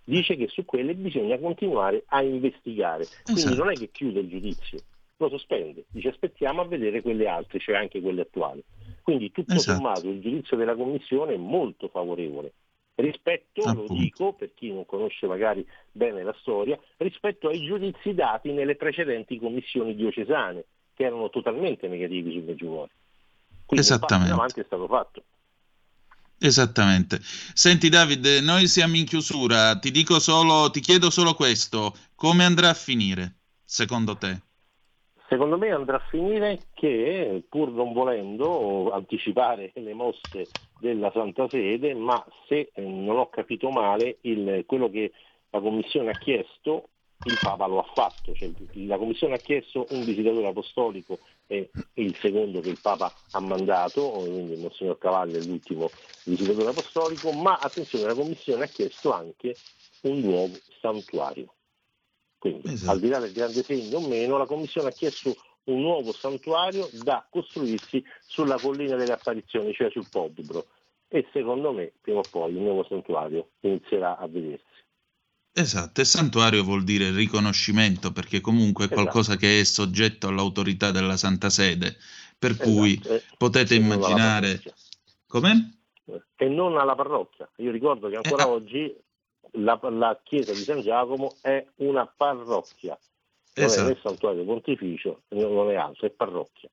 Speaker 12: dice che su quelle bisogna continuare a investigare. Quindi esatto. non è che chiude il giudizio, lo sospende, dice aspettiamo a vedere quelle altre, cioè anche quelle attuali. Quindi tutto esatto. sommato il giudizio della Commissione è molto favorevole rispetto, Appunto. lo dico per chi non conosce magari bene la storia, rispetto ai giudizi dati nelle precedenti commissioni diocesane, che erano totalmente negativi sul Meggiugorje. Quindi
Speaker 3: Esattamente.
Speaker 12: un passo è stato fatto.
Speaker 3: Esattamente. Senti David, noi siamo in chiusura, ti dico solo, ti chiedo solo questo, come andrà a finire, secondo te?
Speaker 12: Secondo me andrà a finire che, pur non volendo anticipare le mosse della Santa Sede, ma se eh, non ho capito male, il, quello che la Commissione ha chiesto, il Papa lo ha fatto. Cioè, la Commissione ha chiesto un visitatore apostolico è il secondo che il Papa ha mandato, quindi il Monsignor Cavalli è l'ultimo visitatore apostolico, ma attenzione, la Commissione ha chiesto anche un nuovo santuario.
Speaker 5: Quindi,
Speaker 3: Esatto.
Speaker 5: al di là del grande segno o meno, la Commissione ha chiesto un nuovo santuario da costruirsi sulla collina delle apparizioni, cioè sul Podbro. E secondo me, prima o poi, il nuovo santuario inizierà a vedersi.
Speaker 3: Esatto, e santuario vuol dire riconoscimento perché comunque è
Speaker 5: Esatto.
Speaker 3: qualcosa che è soggetto all'autorità della Santa Sede, per cui
Speaker 5: Esatto, e-
Speaker 3: potete
Speaker 5: e non alla
Speaker 3: immaginare... Come?
Speaker 5: E non alla parrocchia. Io ricordo che ancora
Speaker 3: Eh,
Speaker 5: oggi la, la chiesa di San Giacomo è una parrocchia. Non
Speaker 3: Esatto.
Speaker 5: è né santuario pontificio, non è altro, è parrocchia.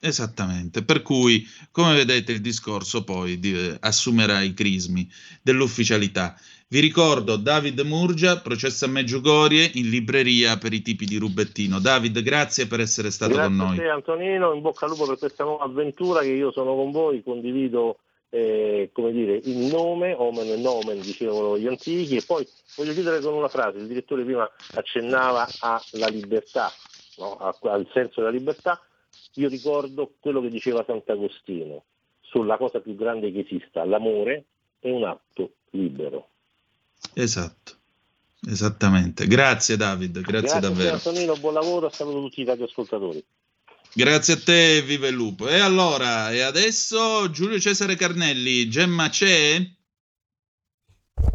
Speaker 3: Esattamente, per cui come vedete il discorso poi di- eh, assumerà i crismi dell'ufficialità. Vi ricordo David Murgia, processo a Meggiugorie in libreria per i tipi di rubettino. David, grazie per essere stato
Speaker 5: Grazie
Speaker 3: con noi.
Speaker 5: te Antonino, in bocca al lupo per questa nuova avventura che io sono con voi, condivido eh, come dire, il nome, omen e nomen dicevano gli antichi, e poi voglio chiudere con una frase, il direttore prima accennava alla libertà, no? A- al senso della libertà, io ricordo quello che diceva Sant'Agostino sulla cosa più grande che esista, l'amore è un atto libero.
Speaker 3: Esatto, esattamente. Grazie David, grazie,
Speaker 5: Grazie
Speaker 3: davvero.
Speaker 5: Antonino, buon lavoro, saluto tutti i radioascoltatori.
Speaker 3: Grazie a te, viva il lupo. E allora, e adesso Giulio Cesare Carnelli, Gemma c'è?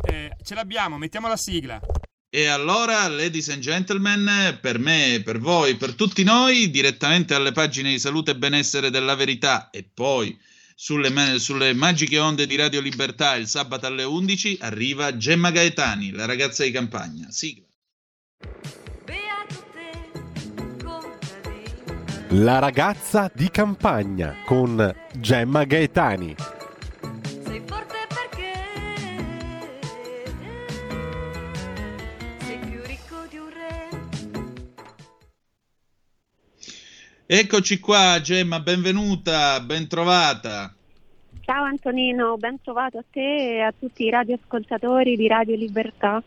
Speaker 2: Eh, ce l'abbiamo, mettiamo la sigla.
Speaker 3: E allora, ladies and gentlemen, per me, per voi, per tutti noi, direttamente alle pagine di salute e benessere della verità e poi sulle, sulle magiche onde di Radio Libertà il sabato alle 11 arriva Gemma Gaetani, la ragazza di campagna. Sigla.
Speaker 1: La ragazza di campagna con Gemma Gaetani.
Speaker 3: Eccoci qua, Gemma, benvenuta, ben trovata.
Speaker 13: Ciao Antonino, ben trovato a te e a tutti i radioascoltatori di Radio Libertà.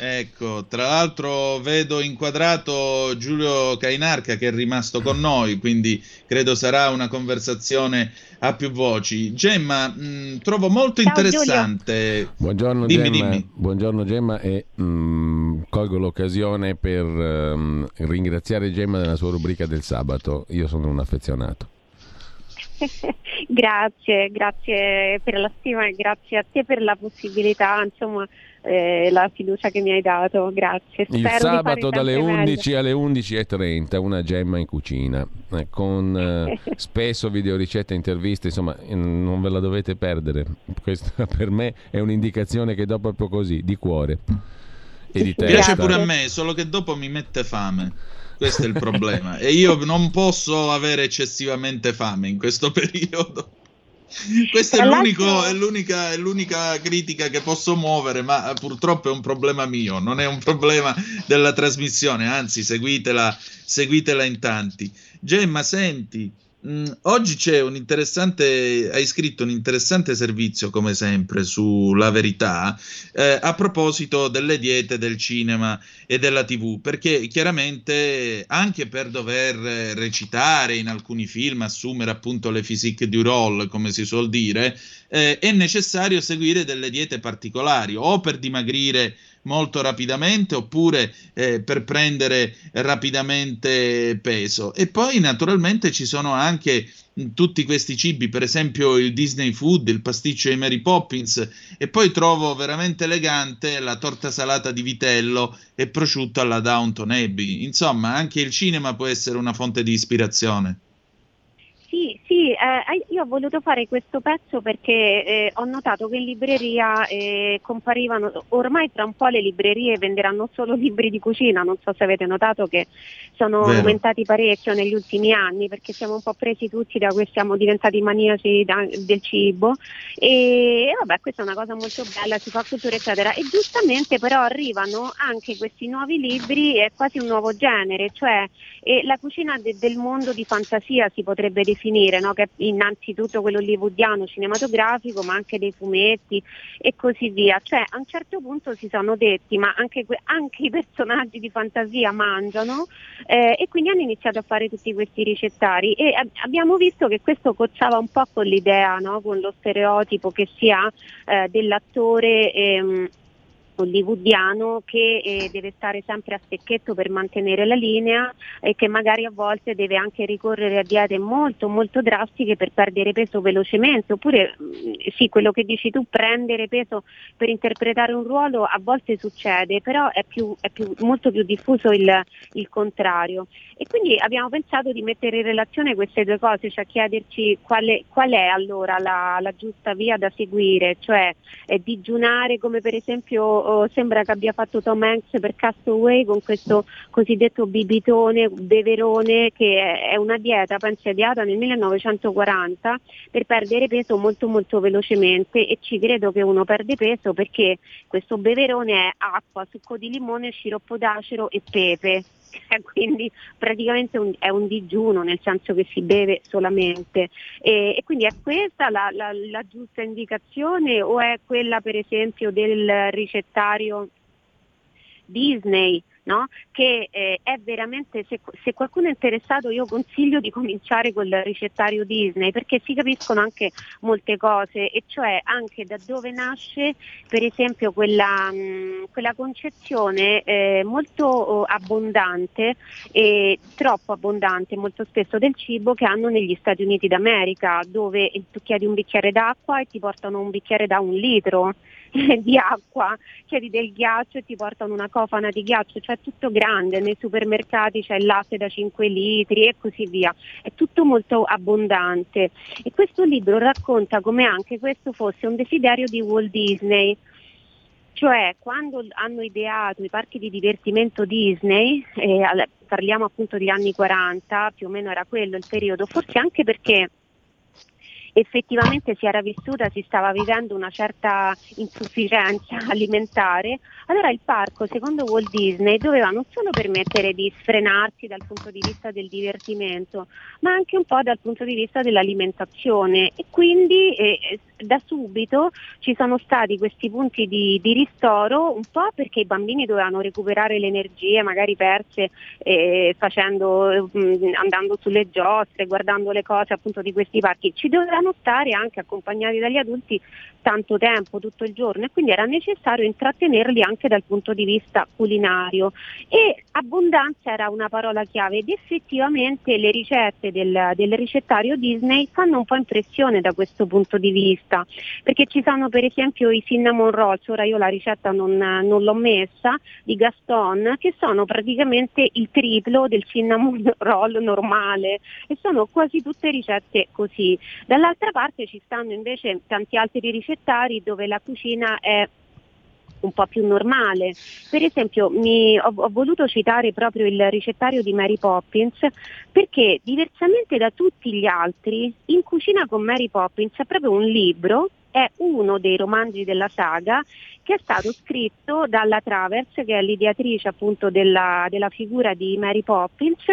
Speaker 3: Ecco, tra l'altro vedo inquadrato Giulio Cainarca che è rimasto con noi, quindi credo sarà una conversazione a più voci. Gemma, mh, trovo molto
Speaker 13: Ciao,
Speaker 3: interessante.
Speaker 11: Buongiorno
Speaker 3: Dimmi,
Speaker 11: Gemma,
Speaker 3: dimmi.
Speaker 11: buongiorno Gemma e mm, colgo l'occasione per ehm, ringraziare Gemma della sua rubrica del sabato. Io sono un affezionato.
Speaker 13: grazie, grazie per la stima e grazie a te per la possibilità, insomma, eh, la fiducia che mi hai dato. Grazie.
Speaker 11: Il
Speaker 13: Spero di
Speaker 11: sabato dalle
Speaker 13: sempre meglio.
Speaker 11: 11 alle 11.30 una gemma in cucina eh, con eh, spesso videoricette, interviste, insomma non ve la dovete perdere. Questa per me è un'indicazione che do proprio così, di cuore e di
Speaker 3: Mi piace
Speaker 11: testa.
Speaker 3: pure a me, solo che dopo mi mette fame. Questo è il problema. e io non posso avere eccessivamente fame in questo periodo. Questa è, è l'unica, è l'unica critica che posso muovere, ma eh, purtroppo è un problema mio, non è un problema della trasmissione, anzi seguitela, seguitela in tanti. Gemma, senti, mh, oggi c'è un interessante, hai scritto un interessante servizio come sempre sulla verità eh, a proposito delle diete del cinema e della TV, perché chiaramente anche per dover recitare in alcuni film, assumere appunto le physique du rôle, come si suol dire, eh, è necessario seguire delle diete particolari o per dimagrire molto rapidamente oppure eh, per prendere rapidamente peso. E poi naturalmente ci sono anche mh, tutti questi cibi, per esempio il Disney Food, il pasticcio di Mary Poppins e poi trovo veramente elegante la torta salata di vitello e prosciutto alla Downton Abbey. Insomma, anche il cinema può essere una fonte di ispirazione.
Speaker 13: Sì, sì, eh, io ho voluto fare questo pezzo perché eh, ho notato che in libreria eh, comparivano, ormai tra un po' le librerie venderanno solo libri di cucina, non so se avete notato che sono
Speaker 14: Vero.
Speaker 13: aumentati parecchio negli ultimi anni perché siamo un po' presi tutti da questo, siamo diventati maniaci da- del cibo e, e vabbè questa è una cosa molto bella, si fa cultura eccetera e giustamente però arrivano anche questi nuovi libri, è quasi un nuovo genere, cioè eh, la cucina de- del mondo di fantasia si potrebbe definire, no? che è innanzitutto quello hollywoodiano cinematografico, ma anche dei fumetti e così via. Cioè a un certo punto si sono detti, ma anche, que- anche i personaggi di fantasia mangiano eh, e quindi hanno iniziato a fare tutti questi ricettari e ab- abbiamo visto che questo cozzava un po' con l'idea, no? con lo stereotipo che si ha eh, dell'attore. ehm, hollywoodiano che eh, deve stare sempre a stecchetto per mantenere la linea e che magari a volte deve anche ricorrere a diete molto molto drastiche per perdere peso velocemente. Oppure mh, sì quello che dici tu prendere peso per interpretare un ruolo a volte succede però è, più, è più, molto più diffuso il, il, contrario. E quindi abbiamo pensato di mettere in relazione queste due cose cioè chiederci quale, qual è allora la, la, giusta via da seguire cioè eh, digiunare come per esempio oh, sembra che abbia fatto Tom Hanks per Castaway con questo cosiddetto bibitone, beverone che è una dieta penso ideata nel 1940 per perdere peso molto molto velocemente e ci credo che uno perde peso perché questo beverone è acqua, succo di limone, sciroppo d'acero e pepe quindi praticamente un, è un digiuno nel senso che si beve solamente. E, e quindi è questa la, la, la giusta indicazione o è quella per esempio del ricettario Disney no? che eh, è veramente, se, se, qualcuno è interessato io consiglio di cominciare col ricettario Disney perché si capiscono anche molte cose e cioè anche da dove nasce per esempio quella, mh, mm, quella concezione eh, molto oh, abbondante e troppo abbondante molto spesso del cibo che hanno negli Stati Uniti d'America dove tu chiedi un bicchiere d'acqua e ti portano un bicchiere da un litro di acqua, chiedi del ghiaccio e ti portano una cofana di ghiaccio, cioè tutto grande, nei supermercati c'è il latte da 5 litri e così via, è tutto molto abbondante e questo libro racconta come anche questo fosse un desiderio di Walt Disney. Cioè, quando hanno ideato i parchi di divertimento Disney, eh, parliamo appunto degli anni 40, più o meno era quello il periodo, forse anche perché effettivamente si era vissuta, si stava vivendo una certa insufficienza alimentare, allora il parco, secondo Walt Disney, doveva non solo permettere di sfrenarsi dal punto di vista del divertimento, ma anche un po' dal punto di vista dell'alimentazione. E quindi eh, da subito ci sono stati questi punti di, di, ristoro, un po' perché i bambini dovevano recuperare le energie magari perse eh, facendo, mh, mm, andando sulle giostre, guardando le cose appunto di questi parchi, ci dovevano stare anche accompagnati dagli adulti tanto tempo, tutto il giorno e quindi era necessario intrattenerli anche dal punto di vista culinario. E abbondanza era una parola chiave ed effettivamente le ricette del, del ricettario Disney fanno un po' impressione da questo punto di vista perché ci sono per esempio i cinnamon rolls, ora io la ricetta non, non l'ho messa, di Gaston che sono praticamente il triplo del cinnamon roll normale e sono quasi tutte ricette così. Dall'altra parte ci stanno invece tanti altri ricettari dove la cucina è un po' più normale. Per esempio mi, ho, ho, voluto citare proprio il ricettario di Mary Poppins perché diversamente da tutti gli altri, in cucina con Mary Poppins è proprio un libro, è uno dei romanzi della saga che è stato scritto dalla Travers, che è l'ideatrice appunto della, della figura di Mary Poppins,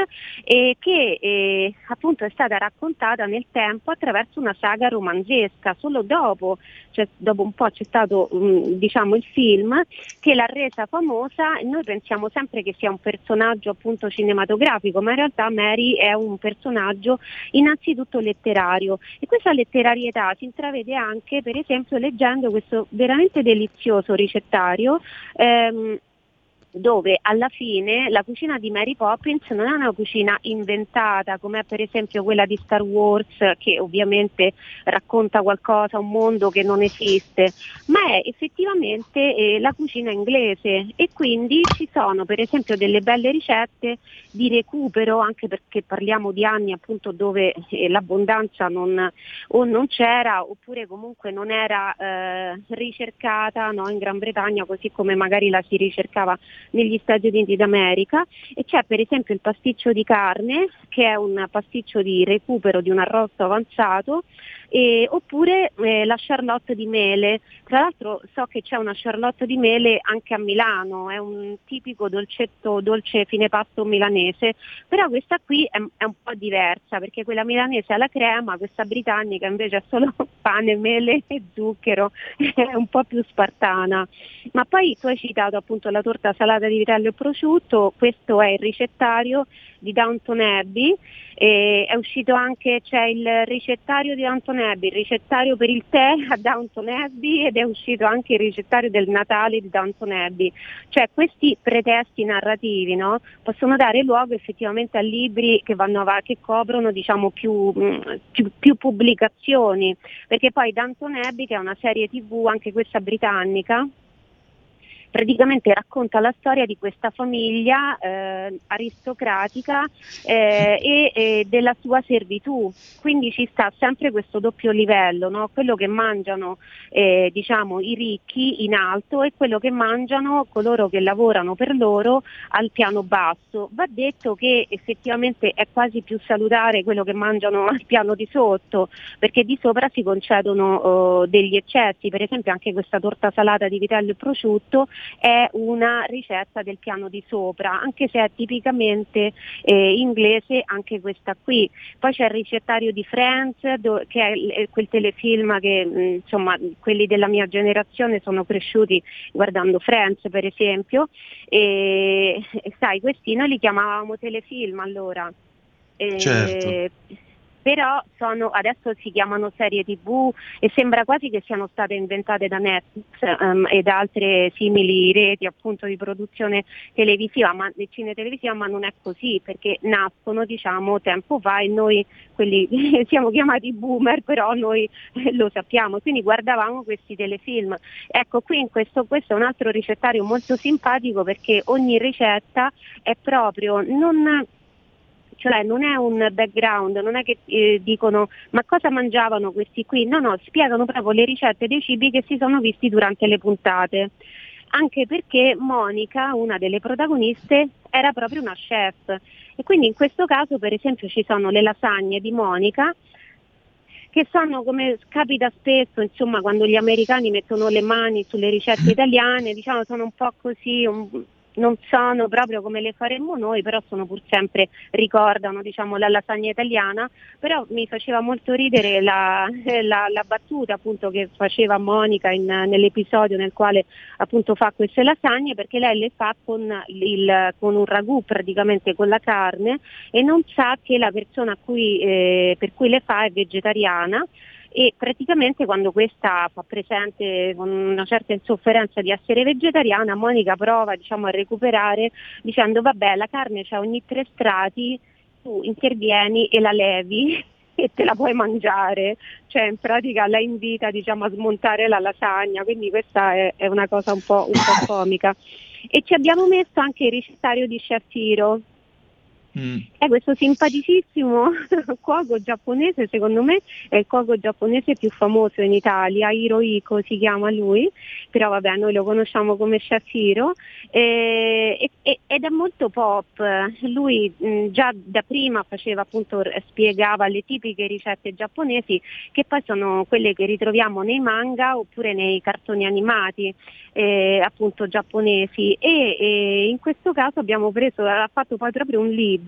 Speaker 13: e che eh, appunto è stata raccontata nel tempo attraverso una saga romanzesca. Solo dopo, cioè, dopo un po' c'è stato um, diciamo, il film che l'ha resa famosa noi pensiamo sempre che sia un personaggio appunto cinematografico, ma in realtà Mary è un personaggio innanzitutto letterario e questa letterarietà si intravede anche per esempio leggendo questo veramente delizioso ricettario ehm, dove alla fine la cucina di Mary Poppins non è una cucina inventata come per esempio quella di Star Wars che ovviamente racconta qualcosa, un mondo che non esiste, ma è effettivamente eh, la cucina inglese. E quindi ci sono per esempio delle belle ricette di recupero anche perché parliamo di anni appunto dove eh, l'abbondanza non, o non c'era oppure comunque non era eh, ricercata no, in Gran Bretagna così come magari la si ricercava negli Stati Uniti d'America e c'è per esempio il pasticcio di carne che è un pasticcio di recupero di un arrosto avanzato e, oppure eh, la charlotte di mele. Tra l'altro so che c'è una charlotte di mele anche a Milano, è un tipico dolcetto, dolce fine pasto milanese, però questa qui è, è un po' diversa perché quella milanese ha la crema, questa britannica invece è solo pane, mele e zucchero, è un po' più spartana. Ma poi tu hai citato appunto la torta salata di vitello e prosciutto, questo è il ricettario di Downton Abbey, e è uscito anche, c'è il ricettario di Downton Abbey, il ricettario per il tè a Downton Abbey ed è uscito anche il ricettario del Natale di Downton Abbey. Cioè questi pretesti narrativi no, possono dare luogo effettivamente a libri che, vanno av- che coprono diciamo, più, mh, più, più pubblicazioni, perché poi Downton Abbey che è una serie tv, anche questa britannica, praticamente racconta la storia di questa famiglia eh, aristocratica eh, e, e, della sua servitù. Quindi ci sta sempre questo doppio livello, no? quello che mangiano eh, diciamo, i ricchi in alto e quello che mangiano coloro che lavorano per loro al piano basso. Va detto che effettivamente è quasi più salutare quello che mangiano al piano di sotto, perché di sopra si concedono oh, degli eccessi, per esempio anche questa torta salata di vitello e prosciutto è una ricetta del piano di sopra, anche se è tipicamente eh, inglese anche questa qui. Poi c'è il ricettario di Friends, do, che è quel telefilm che mh, insomma quelli della mia generazione sono cresciuti guardando Friends per esempio e, sai questi noi li chiamavamo telefilm allora.
Speaker 3: E, certo
Speaker 13: però sono, adesso si chiamano serie tv e sembra quasi che siano state inventate da Netflix um, e da altre simili reti appunto di produzione televisiva, ma, cine televisiva, ma non è così perché nascono diciamo tempo fa e noi quelli siamo chiamati boomer, però noi lo sappiamo, quindi guardavamo questi telefilm. Ecco, qui in questo, questo è un altro ricettario molto simpatico perché ogni ricetta è proprio non cioè non è un background, non è che eh, dicono ma cosa mangiavano questi qui, no no, spiegano proprio le ricette dei cibi che si sono visti durante le puntate. Anche perché Monica, una delle protagoniste, era proprio una chef. E quindi in questo caso, per esempio, ci sono le lasagne di Monica che sono come capita spesso, insomma, quando gli americani mettono le mani sulle ricette italiane, diciamo sono un po' così, un, non sono proprio come le faremmo noi, però sono pur sempre, ricordano diciamo, la lasagna italiana, però mi faceva molto ridere la, la, la battuta appunto, che faceva Monica in, nell'episodio nel quale appunto, fa queste lasagne perché lei le fa con, il, con, un ragù praticamente con la carne e non sa che la persona cui, eh, per cui le fa è vegetariana e praticamente quando questa fa presente con una certa insofferenza di essere vegetariana, Monica prova diciamo, a recuperare dicendo vabbè la carne c'ha ogni tre strati, tu intervieni e la levi e te la puoi mangiare, cioè in pratica la invita diciamo, a smontare la lasagna, quindi questa è, è una cosa un po', un po' comica. E ci abbiamo messo anche il ricettario di Chef Hiro, Mm. È questo simpaticissimo cuoco giapponese, secondo me è il cuoco giapponese più famoso in Italia, Hirohiko si chiama lui, però vabbè noi lo conosciamo come Chef Hiro eh, ed è molto pop, lui mh, già da prima faceva appunto, spiegava le tipiche ricette giapponesi che poi sono quelle che ritroviamo nei manga oppure nei cartoni animati eh, appunto giapponesi e, e, in questo caso abbiamo preso, ha fatto poi proprio un libro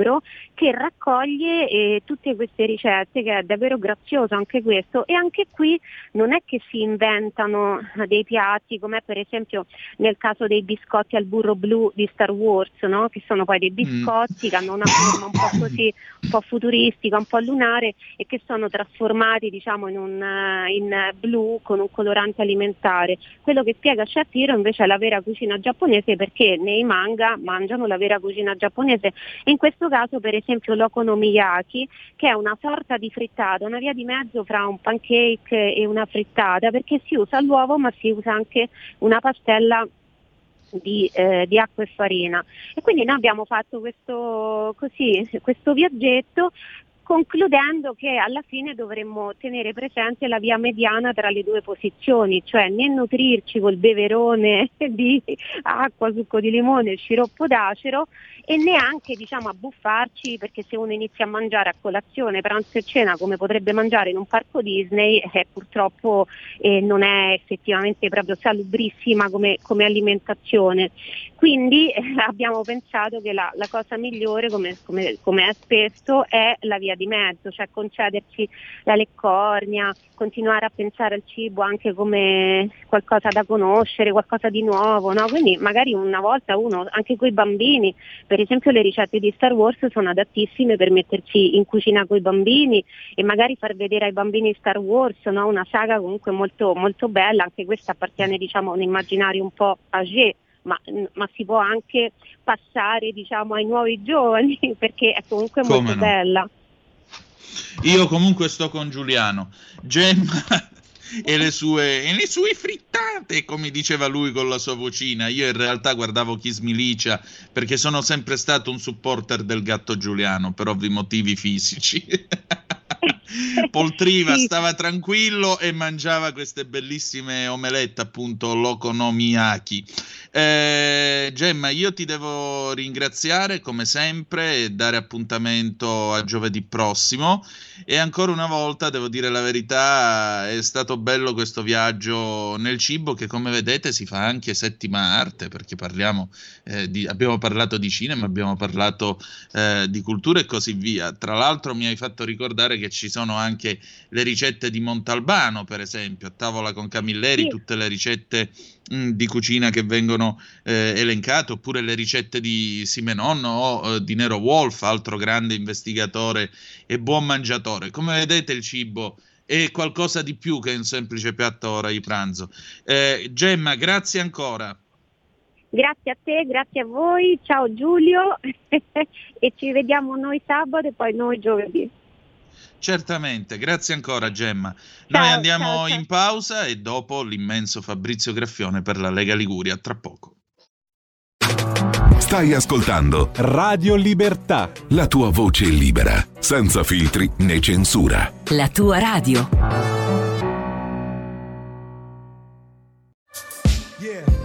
Speaker 13: che raccoglie eh, tutte queste ricette che è davvero grazioso anche questo e anche qui non è che si inventano dei piatti come per esempio nel caso dei biscotti al burro blu di Star Wars no? che sono poi dei mm. biscotti mm. che hanno una forma un po' così un po' futuristica, un po' lunare e che sono trasformati diciamo in, un, in blu con un colorante alimentare. Quello che spiega Chef Hiro invece è la vera cucina giapponese perché nei manga mangiano la vera cucina giapponese e in questo caso per esempio l'okonomiyaki che è una sorta di frittata, una via di mezzo fra un pancake e una frittata perché si usa l'uovo ma si usa anche una pastella di, eh, di, acqua e farina. E quindi noi abbiamo fatto questo, così, questo viaggetto concludendo che alla fine dovremmo tenere presente la via mediana tra le due posizioni, cioè né nutrirci col beverone di acqua, succo di limone, sciroppo d'acero e neanche diciamo abbuffarci perché se uno inizia a mangiare a colazione, pranzo e cena come potrebbe mangiare in un parco Disney, eh, purtroppo eh, non è effettivamente proprio salubrissima come, come alimentazione. Quindi eh, abbiamo pensato che la, la cosa migliore, come, come, come, è spesso, è la via di mezzo, cioè concederci la leccornia, continuare a pensare al cibo anche come qualcosa da conoscere, qualcosa di nuovo. No? Quindi magari una volta uno, anche con i bambini, per esempio le ricette di Star Wars sono adattissime per metterci in cucina con i bambini e magari far vedere ai bambini Star Wars, no? una saga comunque molto, molto bella, anche questa appartiene diciamo, a un immaginario un po' âgé ma, ma si può anche passare diciamo, ai nuovi giovani perché è comunque
Speaker 3: Come
Speaker 13: molto
Speaker 3: no?
Speaker 13: bella.
Speaker 3: Io comunque sto con Giuliano. Gemma e le sue, e le sue frittate, come diceva lui con la sua vocina. Io in realtà guardavo Kiss Milicia perché sono sempre stato un supporter del gatto Giuliano per ovvi motivi fisici. Poltriva,
Speaker 13: Sì.
Speaker 3: stava tranquillo e mangiava queste bellissime omelette, appunto, lokonomiyaki. Eh, Gemma, io ti devo ringraziare come sempre e dare appuntamento a giovedì prossimo. E ancora una volta, devo dire la verità, è stato bello questo viaggio nel cibo che, come vedete, si fa anche settima arte, perché parliamo eh, di, abbiamo parlato di cinema, abbiamo parlato eh, di cultura e così via. Tra l'altro, mi hai fatto ricordare che ci sono anche le ricette di Montalbano, per esempio, a tavola con Camilleri,
Speaker 13: Sì.
Speaker 3: tutte le ricette mh, di cucina che vengono eh, elencate, oppure le ricette di Simenon o eh, di Nero Wolf, altro grande investigatore e buon mangiatore. Come vedete, il cibo è qualcosa di più che un semplice piatto ora di pranzo. Eh, Gemma, grazie ancora.
Speaker 13: Grazie a te, grazie a voi, ciao Giulio e ci vediamo noi sabato e poi noi giovedì.
Speaker 3: Certamente, grazie ancora Gemma.
Speaker 13: Ciao,
Speaker 3: Noi andiamo
Speaker 13: ciao, ciao.
Speaker 3: in pausa e dopo l'immenso Fabrizio Graffione per la Lega Liguria, tra poco.
Speaker 9: Stai ascoltando
Speaker 1: Radio Libertà.
Speaker 9: la tua voce libera, senza filtri né censura.
Speaker 14: La tua radio.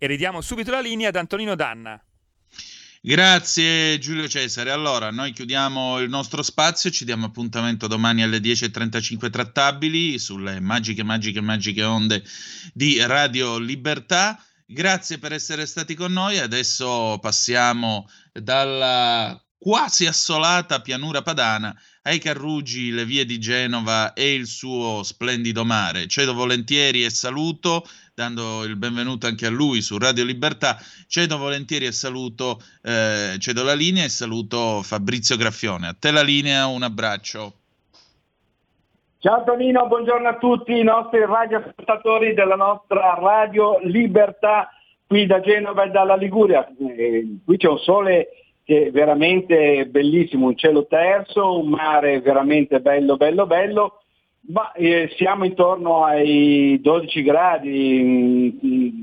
Speaker 2: E ridiamo subito la linea ad Antonino Danna.
Speaker 3: Grazie Giulio Cesare. Allora, noi chiudiamo il nostro spazio, ci diamo appuntamento domani alle 10.35 trattabili sulle magiche, magiche, magiche onde di Radio Libertà. Grazie per essere stati con noi. Adesso passiamo dalla quasi assolata pianura padana ai Carrugi, le vie di Genova e il suo splendido mare. Cedo volentieri e saluto, dando il benvenuto anche a lui su Radio Libertà. Cedo volentieri e saluto, eh, cedo la linea e saluto Fabrizio Graffione. A te la linea, un abbraccio.
Speaker 15: Ciao Tonino, buongiorno a tutti i nostri radioascoltatori della nostra Radio Libertà qui da Genova e dalla Liguria. Eh, qui c'è un sole che è veramente bellissimo, un cielo terzo, un mare veramente bello, bello, bello, ma eh, siamo intorno ai 12 gradi, mm,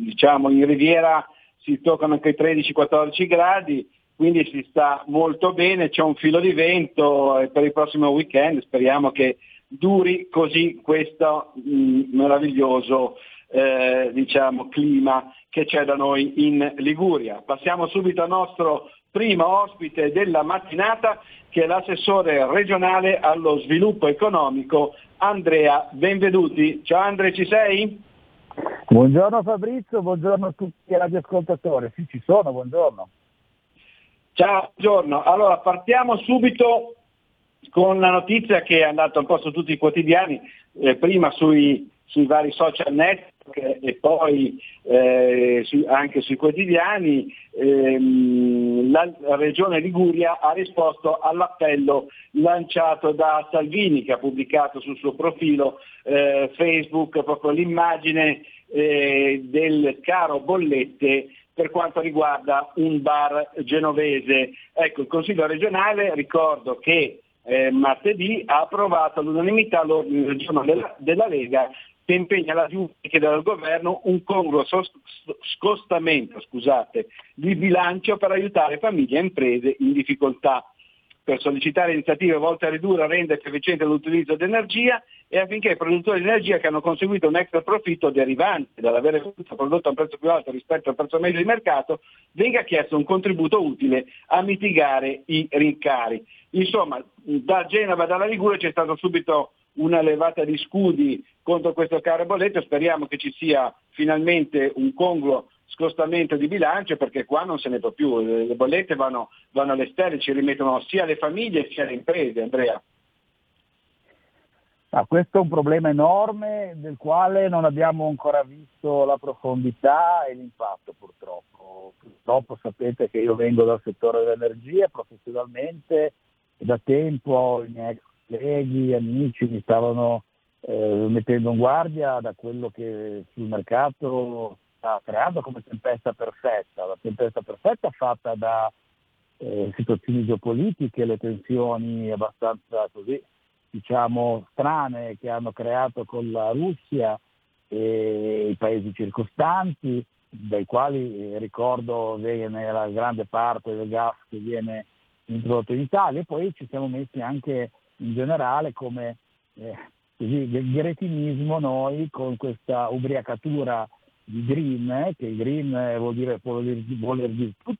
Speaker 15: diciamo in riviera si toccano anche i 13-14 gradi, quindi si sta molto bene, c'è un filo di vento e per il prossimo weekend speriamo che duri così questo mm, meraviglioso eh, diciamo, clima che c'è da noi in Liguria. Passiamo subito al nostro primo ospite della mattinata che è l'assessore regionale allo sviluppo economico Andrea Benveduti. Ciao Andrea, ci sei?
Speaker 16: Buongiorno Fabrizio, buongiorno a tutti i radioascoltatori. Sì, ci sono, buongiorno.
Speaker 15: Ciao, buongiorno. Allora partiamo subito con la notizia che è andata un po' su tutti i quotidiani, eh, prima sui, sui vari social network e poi eh, su- anche sui quotidiani. Ehm, la regione Liguria ha risposto all'appello lanciato da Salvini che ha pubblicato sul suo profilo eh, Facebook proprio l'immagine eh, del caro bollette per quanto riguarda un bar genovese. Ecco, il Consiglio regionale, ricordo che eh, martedì ha approvato all'unanimità l'ordine del giorno della, della Lega che impegna la Giunta e chiede al governo un congruo scostamento scusate, di bilancio per aiutare famiglie e imprese in difficoltà per sollecitare iniziative volte a ridurre e rendere più efficiente l'utilizzo di energia e affinché i produttori di energia che hanno conseguito un extra profitto derivante dall'avere prodotto a un prezzo più alto rispetto al prezzo medio di mercato venga chiesto un contributo utile a mitigare i rincari. Insomma, da Genova e dalla Liguria c'è stato subito una levata di scudi contro questo caro bollette, speriamo che ci sia finalmente un congruo scostamento di bilancio perché qua non se ne può più, le bollette vanno, vanno alle stelle, ci rimettono sia le famiglie sia le imprese, Andrea.
Speaker 16: Ah, questo è un problema enorme del quale non abbiamo ancora visto la profondità e l'impatto purtroppo. Purtroppo sapete che io vengo dal settore dell'energia professionalmente e da tempo i miei colleghi, amici mi stavano eh, mettendo in guardia da quello che sul mercato sta creando come tempesta perfetta. La tempesta perfetta fatta da eh, situazioni geopolitiche, le tensioni abbastanza così, diciamo, strane che hanno creato con la Russia e i paesi circostanti, dai quali eh, ricordo viene la grande parte del gas che viene introdotto in Italia e poi ci siamo messi anche in generale come eh, così, del gretinismo noi con questa ubriacatura di green, eh, che green eh, vuol dire, può voler, voler dire tutto,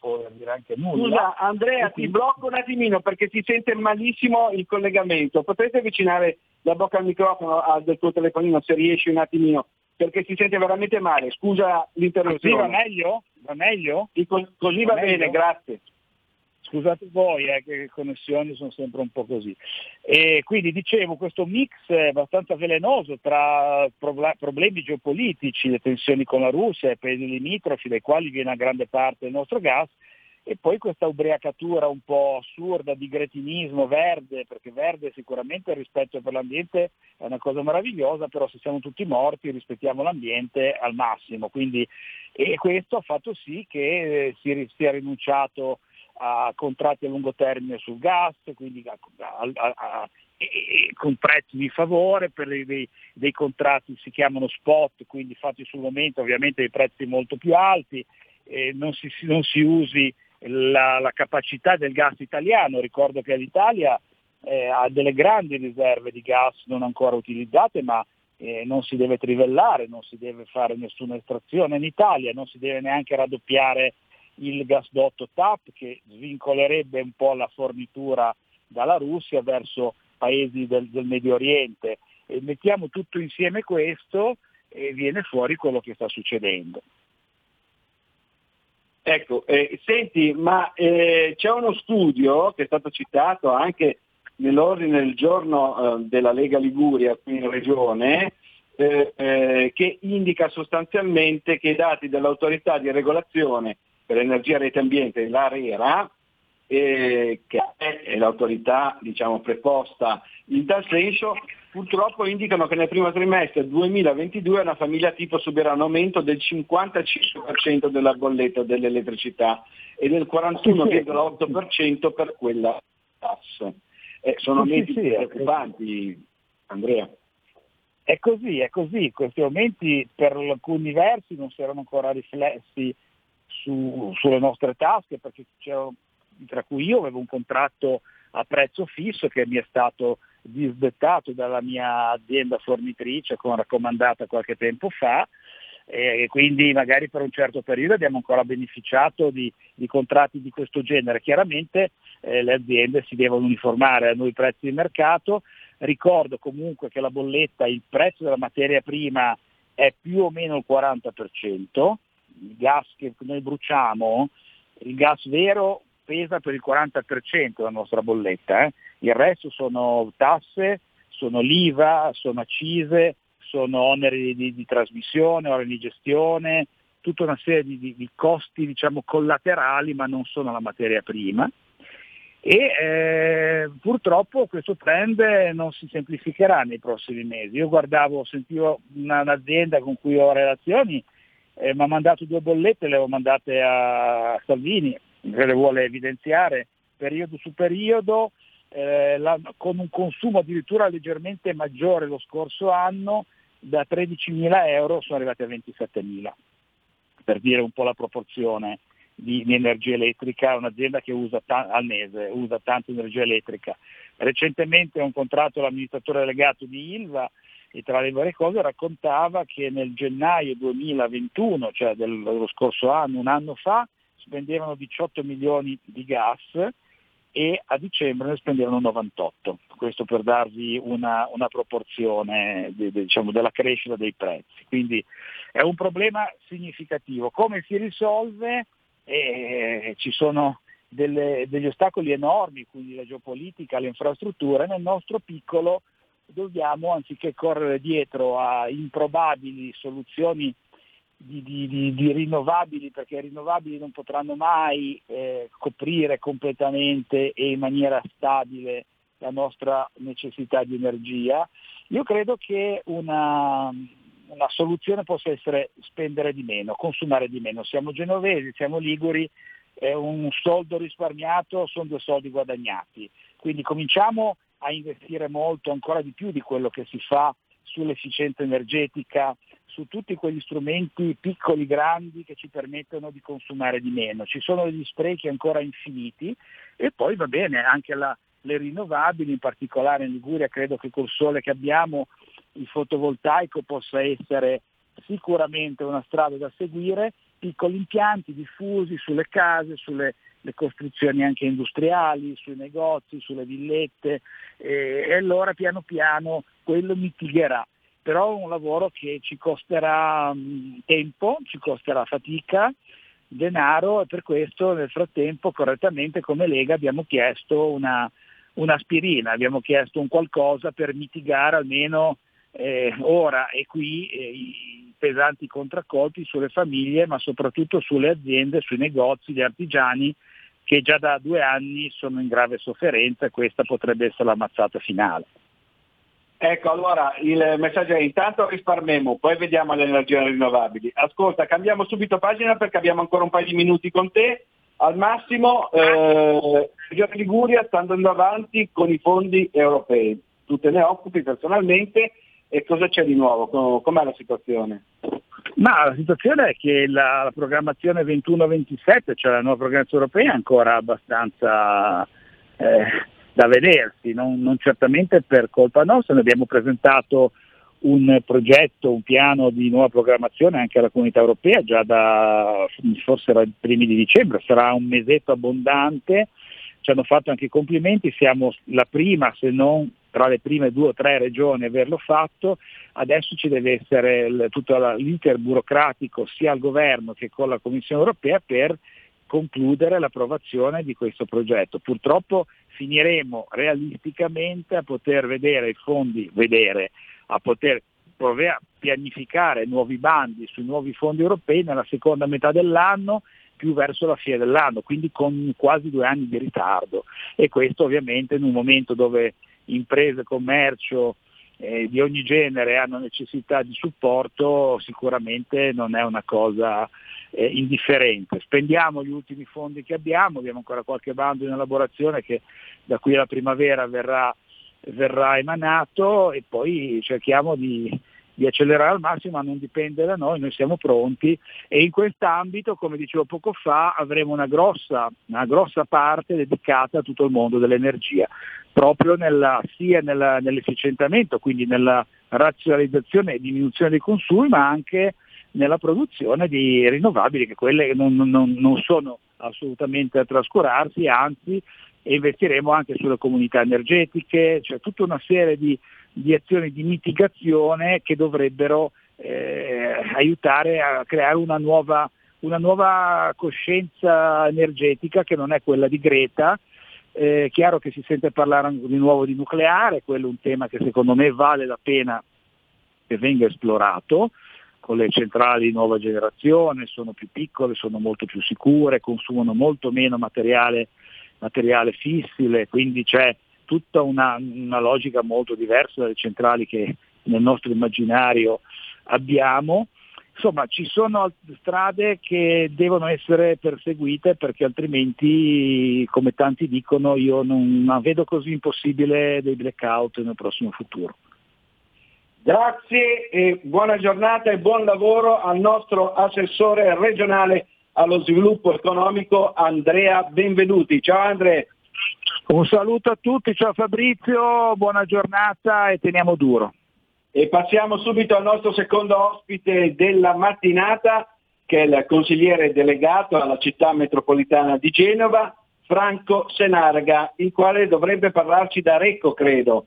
Speaker 16: voler dire anche nulla.
Speaker 15: Scusa Andrea, ti blocco un attimino perché si sente malissimo il collegamento. Potresti avvicinare la bocca al microfono al del tuo telefonino se riesci un attimino, perché si sente veramente male. Scusa l'interruzione.
Speaker 16: Così va meglio? Va meglio?
Speaker 15: Così va, va bene, grazie
Speaker 16: scusate voi eh, che le connessioni sono sempre un po' così. E quindi dicevo, questo mix abbastanza velenoso tra problemi geopolitici, le tensioni con la Russia e i paesi limitrofi dai quali viene una grande parte del nostro gas, e poi questa ubriacatura un po' assurda di gretinismo verde, perché verde sicuramente il rispetto per l'ambiente è una cosa meravigliosa, però se siamo tutti morti rispettiamo l'ambiente al massimo. Quindi, e questo ha fatto sì che si sia rinunciato a contratti a lungo termine sul gas, quindi a, a, a, con prezzi di favore, per dei, dei, contratti si chiamano spot, quindi fatti sul momento ovviamente dei prezzi molto più alti, eh, non, si, non, si, usi la, la, capacità del gas italiano, ricordo che l'Italia eh, ha delle grandi riserve di gas non ancora utilizzate, ma eh, non si deve trivellare, non si deve fare nessuna estrazione. In Italia, non si deve neanche raddoppiare il gasdotto TAP che svincolerebbe un po' la fornitura dalla Russia verso paesi del, del Medio Oriente. E mettiamo tutto insieme questo e viene fuori quello che sta succedendo.
Speaker 15: Ecco, eh, senti, ma eh, c'è uno studio che è stato citato anche nell'ordine del giorno eh, della Lega Liguria qui in Regione, eh, eh, che indica sostanzialmente che i dati dell'autorità di regolazione per energia, rete ambiente, l'ARERA, eh, che è l'autorità diciamo, preposta in tal senso, purtroppo indicano che nel primo trimestre 2022 una famiglia tipo subirà un aumento del 55% della bolletta dell'elettricità e del 41,8% per quella gas. Eh, sono aumenti sì, sì, preoccupanti, Andrea.
Speaker 16: È così, è così, questi aumenti per alcuni versi non si erano ancora riflessi su, sulle nostre tasche, perché tra cui io avevo un contratto a prezzo fisso che mi è stato disdettato dalla mia azienda fornitrice con raccomandata qualche tempo fa e quindi magari per un certo periodo abbiamo ancora beneficiato di, di contratti di questo genere. Chiaramente eh, le aziende si devono uniformare a noi prezzi di mercato. Ricordo comunque che la bolletta, il prezzo della materia prima è più o meno il 40%, il gas che noi bruciamo, il gas vero pesa per il 40% della nostra bolletta, eh? il resto sono tasse, sono l'IVA, sono accise, sono oneri di, di trasmissione, oneri di gestione, tutta una serie di, di, di costi diciamo, collaterali ma non sono la materia prima e eh, purtroppo questo trend non si semplificherà nei prossimi mesi. Io guardavo, sentivo una, un'azienda con cui ho relazioni eh, mi ha mandato due bollette, le ho mandate a Salvini, che le vuole evidenziare periodo su periodo, eh, la, con un consumo addirittura leggermente maggiore lo scorso anno da 13.000 euro sono arrivati a 27.000, per dire un po' la proporzione di, di energia elettrica, un'azienda che usa ta- al mese usa tanta energia elettrica. Recentemente ho incontrato l'amministratore delegato di Ilva e tra le varie cose raccontava che nel gennaio 2021, cioè dello scorso anno, un anno fa, spendevano 18 milioni di gas e a dicembre ne spendevano 98, questo per darvi una, una proporzione de, de, diciamo, della crescita dei prezzi. Quindi è un problema significativo. Come si risolve? Eh, ci sono delle, degli ostacoli enormi, quindi la geopolitica, le infrastrutture, nel nostro piccolo dobbiamo, anziché correre dietro a improbabili soluzioni di, di, di, di rinnovabili, perché i rinnovabili non potranno mai eh, coprire completamente e in maniera stabile la nostra necessità di energia, io credo che una, una soluzione possa essere spendere di meno, consumare di meno. Siamo genovesi, siamo liguri, eh, un soldo risparmiato sono due soldi guadagnati. Quindi cominciamo a investire molto, ancora di più di quello che si fa sull'efficienza energetica, su tutti quegli strumenti piccoli, grandi che ci permettono di consumare di meno. Ci sono degli sprechi ancora infiniti e poi va bene anche la, le rinnovabili, in particolare in Liguria credo che col sole che abbiamo il fotovoltaico possa essere sicuramente una strada da seguire, piccoli impianti diffusi sulle case, sulle costruzioni anche industriali, sui negozi, sulle villette eh, e allora piano piano quello mitigherà. Però è un lavoro che ci costerà mh, tempo, ci costerà fatica, denaro e per questo nel frattempo correttamente come Lega abbiamo chiesto una, un'aspirina, abbiamo chiesto un qualcosa per mitigare almeno eh, ora e qui eh, pesanti contraccolpi sulle famiglie, ma soprattutto sulle aziende, sui negozi, gli artigiani che già da due anni sono in grave sofferenza e questa potrebbe essere la mazzata finale.
Speaker 15: Ecco, allora il messaggio è intanto risparmiamo, poi vediamo le energie rinnovabili. Ascolta, cambiamo subito pagina perché abbiamo ancora un paio di minuti con te. Al massimo, eh, Regione Liguria sta andando avanti con i fondi europei. Tu te ne occupi personalmente e cosa c'è di nuovo? Com'è la situazione?
Speaker 16: Ma la situazione è che la, la programmazione 21-27, cioè la nuova programmazione europea, è ancora abbastanza eh, da vedersi, non, non, certamente per colpa nostra, noi abbiamo presentato un progetto, un piano di nuova programmazione anche alla comunità europea già da forse i primi di dicembre, sarà un mesetto abbondante, ci hanno fatto anche complimenti, siamo la prima se non tra le prime due o tre regioni averlo fatto, adesso ci deve essere il, tutto l'iter burocratico sia al governo che con la Commissione europea per concludere l'approvazione di questo progetto. Purtroppo finiremo realisticamente a poter vedere i fondi, vedere, a poter provare a pianificare nuovi bandi sui nuovi fondi europei nella seconda metà dell'anno più verso la fine dell'anno, quindi con quasi due anni di ritardo e questo ovviamente in un momento dove imprese, commercio eh, di ogni genere hanno necessità di supporto, sicuramente non è una cosa eh, indifferente. Spendiamo gli ultimi fondi che abbiamo, abbiamo ancora qualche bando in elaborazione che da qui alla primavera verrà, verrà emanato e poi cerchiamo di, di accelerare al massimo, ma non dipende da noi, noi siamo pronti. E in quest'ambito, come dicevo poco fa, avremo una grossa, una grossa parte dedicata a tutto il mondo dell'energia, proprio nella, sia nella, nell'efficientamento, quindi nella razionalizzazione e diminuzione dei consumi, ma anche nella produzione di rinnovabili, che quelle non, non, non sono assolutamente a trascurarsi, anzi investiremo anche sulle comunità energetiche, cioè tutta una serie di di azioni di mitigazione che dovrebbero eh, aiutare a creare una nuova, una nuova, coscienza energetica che non è quella di Greta. È eh, chiaro che si sente parlare di nuovo di nucleare, quello è un tema che secondo me vale la pena che venga esplorato con le centrali di nuova generazione, sono più piccole, sono molto più sicure, consumano molto meno materiale, materiale fissile, quindi c'è tutta una, una logica molto diversa dalle centrali che nel nostro immaginario abbiamo. Insomma, ci sono strade che devono essere perseguite perché altrimenti, come tanti dicono, io non, non vedo così impossibile dei blackout nel prossimo futuro.
Speaker 15: Grazie e buona giornata e buon lavoro al nostro assessore regionale allo sviluppo economico Andrea Benvenuti. Ciao Andrea.
Speaker 16: Un saluto a tutti, ciao Fabrizio, buona giornata e teniamo duro.
Speaker 15: E passiamo subito al nostro secondo ospite della mattinata, che è il consigliere delegato alla città metropolitana di Genova, Franco Senarga, il quale dovrebbe parlarci da Recco, credo.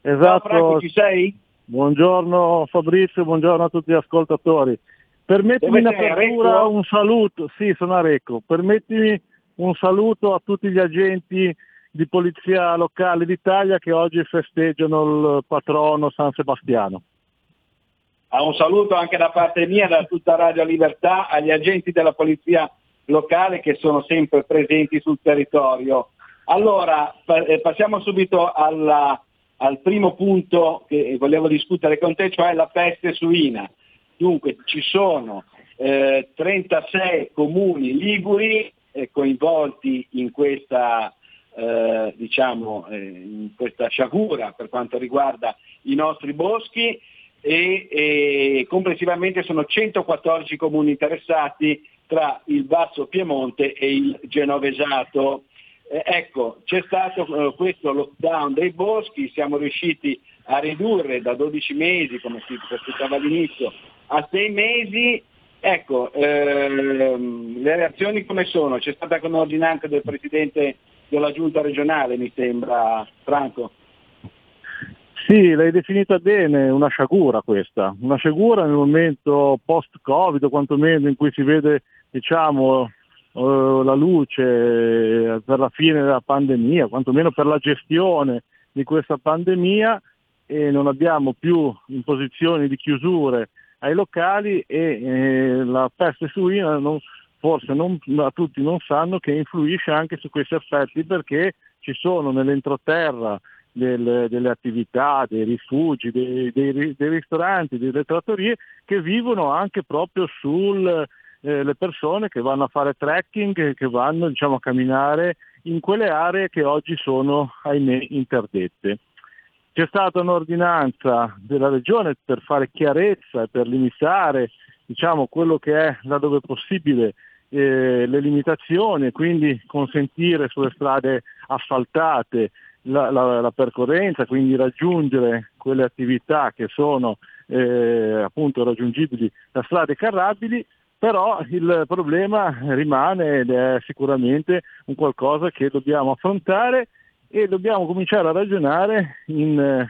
Speaker 17: Esatto.
Speaker 15: Ciao Franco, ci sei?
Speaker 17: Buongiorno Fabrizio, buongiorno a tutti gli ascoltatori. Permettimi in
Speaker 15: Dove sei, a
Speaker 17: apertura un saluto, sì sono a Recco, permettimi un saluto a tutti gli agenti di polizia locale d'Italia che oggi festeggiano il patrono San Sebastiano.
Speaker 15: Ah, un saluto anche da parte mia, da tutta Radio Libertà, agli agenti della polizia locale che sono sempre presenti sul territorio. Allora, eh, passiamo subito alla- al primo punto che volevo discutere con te, cioè la peste suina. Dunque, ci sono eh, 36 comuni liguri coinvolti in questa, eh, diciamo, eh, in questa sciagura per quanto riguarda i nostri boschi e, e complessivamente sono 114 comuni interessati tra il Basso Piemonte e il Genovesato. Eh, ecco, c'è stato eh, questo lockdown dei boschi, siamo riusciti a ridurre da 12 mesi, come si aspettava all'inizio, a 6 mesi. Ecco, ehm, le reazioni come sono? C'è stata anche un'ordinanza del Presidente della Giunta regionale, mi sembra, Franco.
Speaker 17: Sì, l'hai definita bene, una sciagura questa, una sciagura nel momento post-Covid, quantomeno in cui si vede diciamo, eh, la luce eh, per la fine della pandemia, quantomeno per la gestione di questa pandemia e non abbiamo più imposizioni di chiusure ai locali e eh, la peste suina non- forse non, a tutti non sanno che influisce anche su questi aspetti perché ci sono nell'entroterra del- delle attività, dei rifugi, dei, dei dei ristoranti, delle trattorie che vivono anche proprio sulle persone che vanno a fare trekking, che vanno diciamo, a camminare in quelle aree che oggi sono, ahimè, interdette. C'è stata un'ordinanza della Regione per fare chiarezza e per limitare diciamo, quello che è, laddove possibile, eh, le limitazioni e quindi consentire sulle strade asfaltate la, la- la percorrenza, quindi raggiungere quelle attività che sono eh, appunto raggiungibili da strade carrabili, però il problema rimane ed è sicuramente un qualcosa che dobbiamo affrontare e dobbiamo cominciare a ragionare in, eh,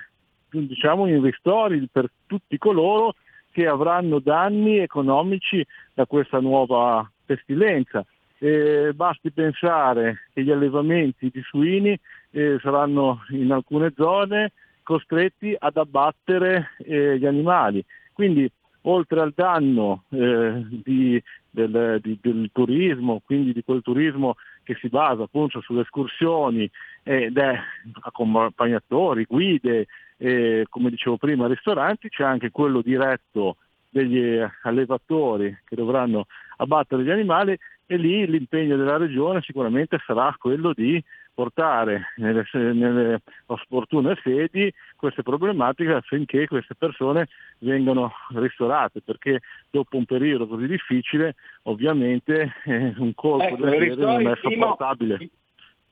Speaker 17: diciamo, in ristori per tutti coloro che avranno danni economici da questa nuova pestilenza. Eh, basti pensare che gli allevamenti di suini eh, saranno in alcune zone costretti ad abbattere eh, gli animali. Quindi oltre al danno eh, di- del, di- del turismo, quindi di quel turismo che si basa appunto sulle escursioni ed è accompagnatori, guide, eh, come dicevo prima, ristoranti, c'è anche quello diretto degli allevatori che dovranno abbattere gli animali e lì l'impegno della regione sicuramente sarà quello di portare nelle, nelle opportune sedi queste problematiche affinché queste persone vengano ristorate, perché dopo un periodo così difficile ovviamente eh, un colpo
Speaker 15: Ecco,
Speaker 17: del genere non è
Speaker 15: primo-
Speaker 17: sopportabile.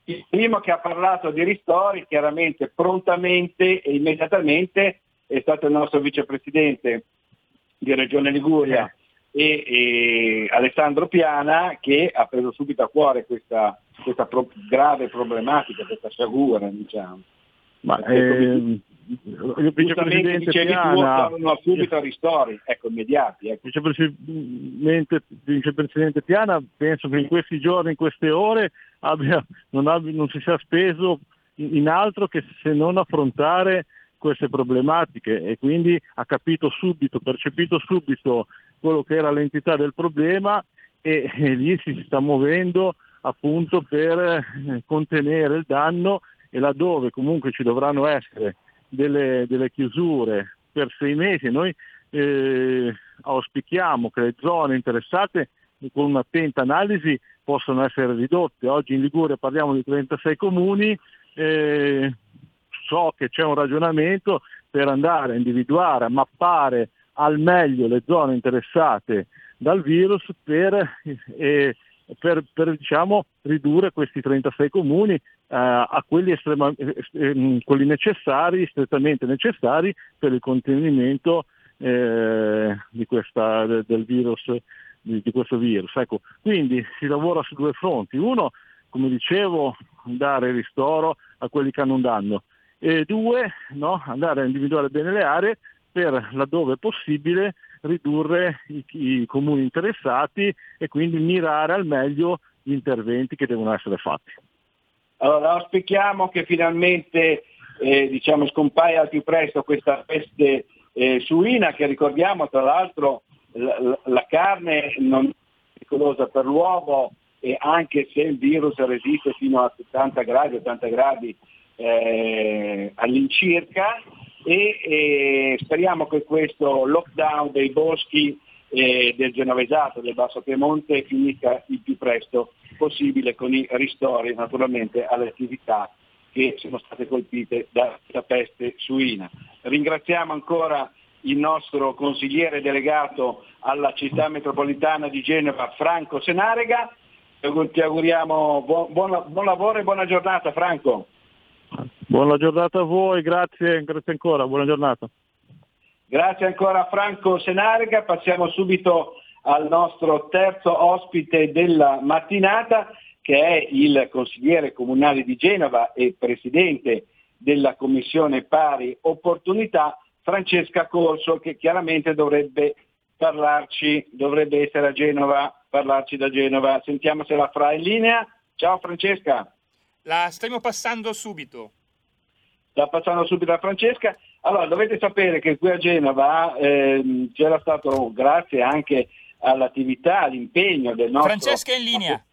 Speaker 15: Il primo che ha parlato di ristori, chiaramente, prontamente e immediatamente, è stato il nostro vicepresidente di Regione Liguria e, e Alessandro Piana che ha preso subito a cuore questa, questa pro- grave problematica, questa sciagura, diciamo.
Speaker 17: Ma ehm, il vicepresidente Piana,
Speaker 15: servono subito ristori, ecco, immediati. Ecco.
Speaker 17: vicepresidente, vicepresidente Piana penso che in questi giorni, in queste ore abbia- non, abbia- non si sia speso in altro che se non affrontare queste problematiche e quindi ha capito subito, percepito subito quello che era l'entità del problema e, e lì si sta muovendo appunto per eh, contenere il danno e laddove comunque ci dovranno essere delle, delle chiusure per sei mesi, noi eh, auspichiamo che le zone interessate con un'attenta analisi possano essere ridotte. Oggi in Liguria parliamo di 36 comuni, eh, so che c'è un ragionamento per andare a individuare, a mappare al meglio le zone interessate dal virus per, eh, per, per diciamo, ridurre questi 36 comuni eh, a quelli, estrema, eh, quelli, necessari, strettamente necessari per il contenimento eh, di questa, del virus, di, di questo virus. Ecco, quindi si lavora su due fronti. Uno, come dicevo, dare ristoro a quelli che hanno un danno e due, no, andare a individuare bene le aree per laddove possibile ridurre i, i, comuni interessati e quindi mirare al meglio gli interventi che devono essere fatti.
Speaker 15: Allora auspichiamo che finalmente eh, diciamo, scompaia al più presto questa peste eh, suina che ricordiamo tra l'altro la, la carne non è pericolosa per l'uomo e anche se il virus resiste fino a 70 gradi, 80 gradi eh, all'incirca e, e, speriamo che questo lockdown dei boschi eh, del Genovesato, del Basso Piemonte finisca il più presto possibile con i ristori naturalmente alle attività che sono state colpite da, da peste suina. Ringraziamo ancora il nostro consigliere delegato alla città metropolitana di Genova, Franco Senarega. Ti auguriamo buon, buon, buon lavoro e buona giornata Franco.
Speaker 17: Buona giornata a voi, grazie, grazie ancora, buona giornata.
Speaker 15: Grazie ancora a Franco Senarga, passiamo subito al nostro terzo ospite della mattinata che è il consigliere comunale di Genova e presidente della Commissione Pari Opportunità, Francesca Corso, che chiaramente dovrebbe parlarci, dovrebbe essere a Genova, parlarci da Genova. Sentiamo se la fra in linea. Ciao Francesca.
Speaker 2: La stiamo passando subito.
Speaker 15: Sta passando subito a Francesca. Allora, dovete sapere che qui a Genova ehm, c'era stato, grazie anche all'attività, all'impegno del nostro...
Speaker 2: Francesca in linea.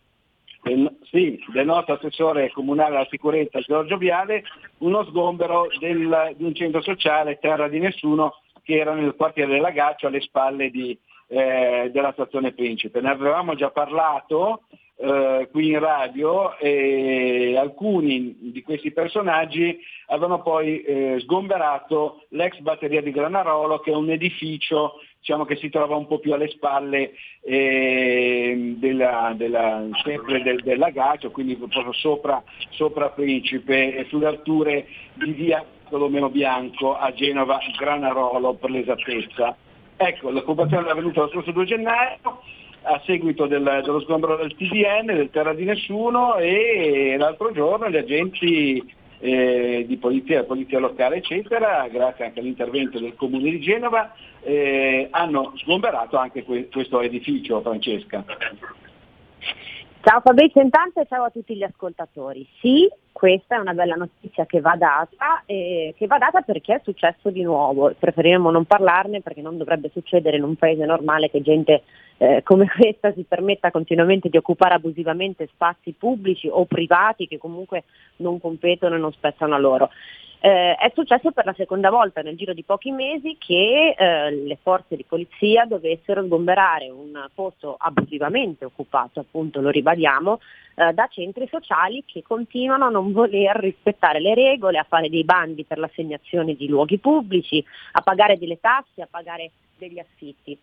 Speaker 15: Del, sì, del nostro assessore comunale alla sicurezza Giorgio Viale, uno sgombero del, di un centro sociale Terra di Nessuno che era nel quartiere della Gaccio alle spalle di, eh, della stazione Principe. Ne avevamo già parlato eh, qui in radio e alcuni di questi personaggi avevano poi eh, sgomberato l'ex batteria di Granarolo che è un edificio diciamo, che si trova un po' più alle spalle eh, della, della, sempre del, del lagaggio, quindi proprio sopra, sopra Principe e sulle alture di via Colomeno Bianco a Genova Granarolo per l'esattezza. Ecco, l'occupazione è avvenuta lo scorso 2 gennaio, a seguito del, dello sgombero del TDN, del Terra di Nessuno e l'altro giorno gli agenti eh, di polizia, polizia locale eccetera, grazie anche all'intervento del comune di Genova, eh, hanno sgomberato anche que- questo edificio, Francesca.
Speaker 18: Ciao Fabrizio intanto e ciao a tutti gli ascoltatori. Sì, questa è una bella notizia che va data, eh, che va data perché è successo di nuovo. Preferiremmo non parlarne perché non dovrebbe succedere in un paese normale che gente eh, come questa si permetta continuamente di occupare abusivamente spazi pubblici o privati che comunque non competono e non spettano a loro. Eh, è successo per la seconda volta nel giro di pochi mesi che eh, le forze di polizia dovessero sgomberare un posto abusivamente occupato, appunto lo ribadiamo, eh, da centri sociali che continuano a non voler rispettare le regole, a fare dei bandi per l'assegnazione di luoghi pubblici, a pagare delle tasse, a pagare degli affitti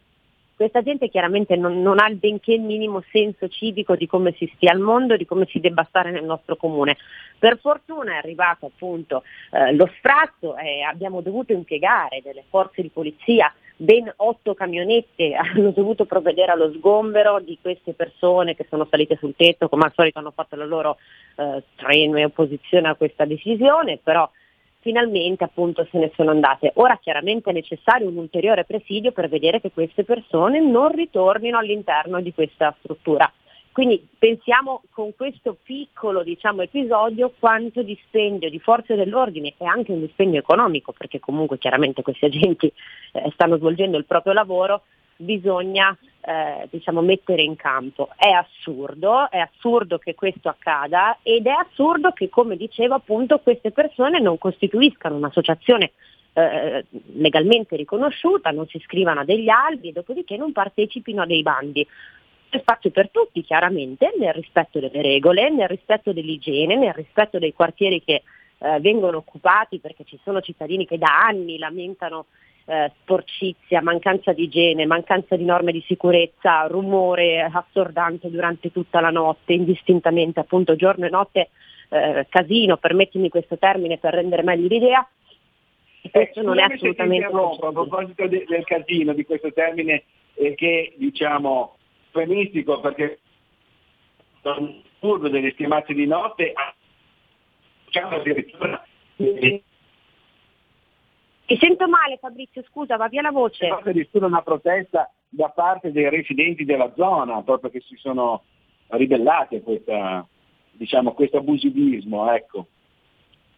Speaker 18: questa gente chiaramente non, non, ha il benché minimo senso civico di come si stia al mondo, di come si debba stare nel nostro comune. Per fortuna è arrivato appunto eh, lo sfratto e abbiamo dovuto impiegare delle forze di polizia, ben otto camionette hanno dovuto provvedere allo sgombero di queste persone che sono salite sul tetto, come al solito hanno fatto la loro eh, strenua opposizione a questa decisione, però finalmente appunto se ne sono andate. Ora chiaramente è necessario un ulteriore presidio per vedere che queste persone non ritornino all'interno di questa struttura. Quindi pensiamo con questo piccolo diciamo, episodio quanto dispendio di forze dell'ordine e anche un dispendio economico, perché comunque chiaramente questi agenti eh, stanno svolgendo il proprio lavoro, bisogna eh, diciamo, mettere in campo. È assurdo, è assurdo che questo accada ed è assurdo che, come dicevo appunto, queste persone non costituiscano un'associazione eh, legalmente riconosciuta, non si iscrivano a degli albi e dopodiché non partecipino a dei bandi. C'è spazio per tutti, chiaramente, nel rispetto delle regole, nel rispetto dell'igiene, nel rispetto dei quartieri che eh, vengono occupati perché ci sono cittadini che da anni lamentano eh, sporcizia, mancanza di igiene, mancanza di norme di sicurezza, rumore assordante durante tutta la notte, indistintamente appunto giorno e notte, eh, casino, permettimi questo termine per rendere meglio l'idea, e questo non è assolutamente
Speaker 15: a proposito de- del casino, di questo termine eh, che diciamo eufemistico perché sono assurdo delle schiamazze di notte diciamo addirittura eh,
Speaker 18: Ti sento male Fabrizio, scusa, va via la voce.
Speaker 15: c'è addirittura una protesta da parte dei residenti della zona proprio che si sono ribellati a questa, diciamo, questo abusivismo ecco.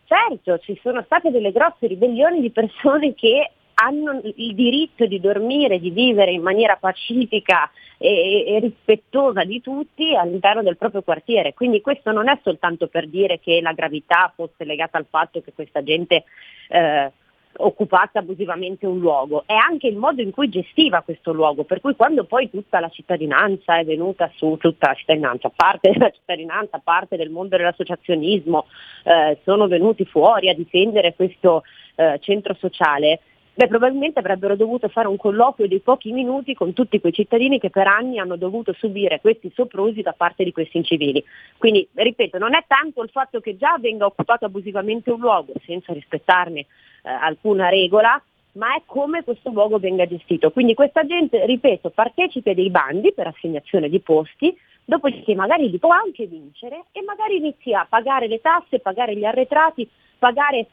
Speaker 18: Certo, ci sono state delle grosse ribellioni di persone che hanno il diritto di dormire, di vivere in maniera pacifica e, e rispettosa di tutti all'interno del proprio quartiere. Quindi questo non è soltanto per dire che la gravità fosse legata al fatto che questa gente eh, occupasse abusivamente un luogo, è anche il modo in cui gestiva questo luogo, per cui quando poi tutta la cittadinanza è venuta su, tutta la cittadinanza, parte della cittadinanza, parte del mondo dell'associazionismo, eh, sono venuti fuori a difendere questo eh, centro sociale, beh, probabilmente avrebbero dovuto fare un colloquio di pochi minuti con tutti quei cittadini che per anni hanno dovuto subire questi soprusi da parte di questi incivili. Quindi, ripeto, non è tanto il fatto che già venga occupato abusivamente un luogo senza rispettarne eh, alcuna regola, ma è come questo luogo venga gestito. Quindi questa gente, ripeto, partecipa dei bandi per assegnazione di posti, dopodiché magari li può anche vincere e magari inizia a pagare le tasse, pagare gli arretrati, pagare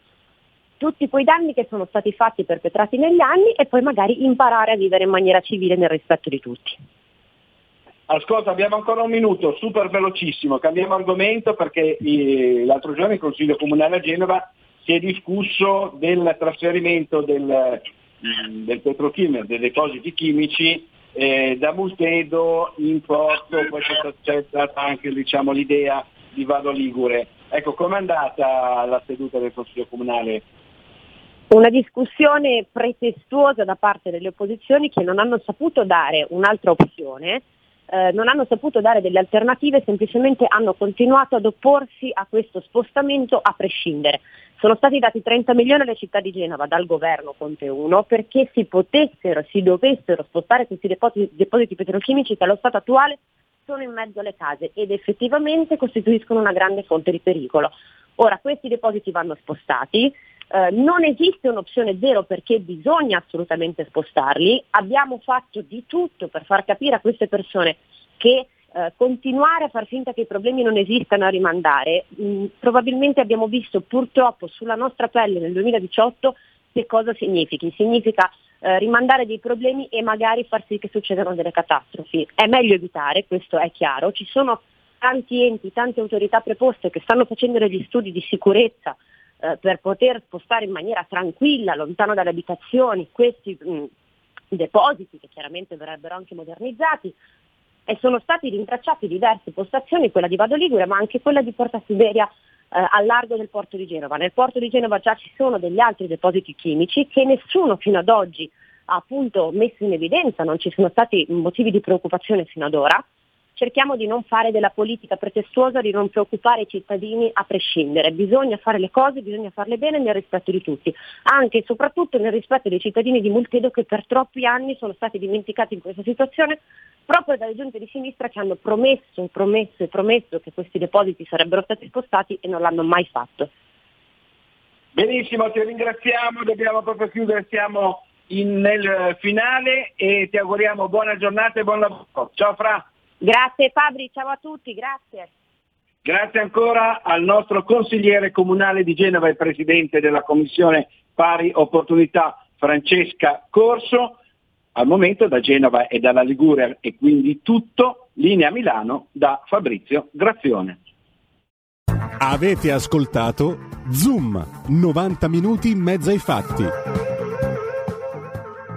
Speaker 18: tutti quei danni che sono stati fatti e perpetrati negli anni e poi magari imparare a vivere in maniera civile nel rispetto di tutti.
Speaker 15: Ascolta, abbiamo ancora un minuto, super velocissimo, cambiamo argomento perché eh, l'altro giorno il Consiglio Comunale a Genova si è discusso del trasferimento del, mm, del petrochimico, dei depositi chimici eh, da Multedo in Porto, poi c'è stata anche diciamo, l'idea di Vado Ligure. Ecco, com'è andata la seduta del Consiglio Comunale?
Speaker 18: Una discussione pretestuosa da parte delle opposizioni che non hanno saputo dare un'altra opzione, eh, non hanno saputo dare delle alternative, semplicemente hanno continuato ad opporsi a questo spostamento a prescindere. Sono stati dati 30 milioni alle città di Genova dal governo Conte 1 perché si potessero, si dovessero spostare questi depositi, depositi petrochimici che allo stato attuale sono in mezzo alle case ed effettivamente costituiscono una grande fonte di pericolo. Ora questi depositi vanno spostati, eh, non esiste un'opzione zero perché bisogna assolutamente spostarli, abbiamo fatto di tutto per far capire a queste persone che eh, continuare a far finta che i problemi non esistano a rimandare, mh, probabilmente abbiamo visto purtroppo sulla nostra pelle nel 2018 che cosa significhi. Significa eh, rimandare dei problemi e magari far sì che succedano delle catastrofi. È meglio evitare, questo è chiaro. Ci sono tanti enti, tante autorità preposte che stanno facendo degli studi di sicurezza eh, per poter spostare in maniera tranquilla, lontano dalle abitazioni, questi mh, depositi che chiaramente verrebbero anche modernizzati e sono stati rintracciati diverse postazioni, quella di Vado Ligure ma anche quella di Porta Siberia eh, al largo del porto di Genova. Nel porto di Genova già ci sono degli altri depositi chimici che nessuno fino ad oggi ha appunto messo in evidenza, non ci sono stati motivi di preoccupazione fino ad ora. Cerchiamo di non fare della politica pretestuosa, di non preoccupare i cittadini a prescindere. Bisogna fare le cose, bisogna farle bene nel rispetto di tutti, anche e soprattutto nel rispetto dei cittadini di Multedo che per troppi anni sono stati dimenticati in questa situazione proprio dalle giunte di sinistra che hanno promesso e promesso e promesso che questi depositi sarebbero stati spostati e non l'hanno mai fatto.
Speaker 15: Benissimo, ti ringraziamo, dobbiamo proprio chiudere, siamo in- nel finale e ti auguriamo buona giornata e buon lavoro. Ciao Fra.
Speaker 18: Grazie Fabri, ciao a tutti, grazie.
Speaker 15: Grazie ancora al nostro consigliere comunale di Genova e presidente della Commissione Pari Opportunità Francesca Corso. Al momento da Genova e dalla Liguria e quindi tutto, linea Milano da Fabrizio Grazione.
Speaker 1: Avete ascoltato Zoom, 90 minuti in mezzo ai fatti.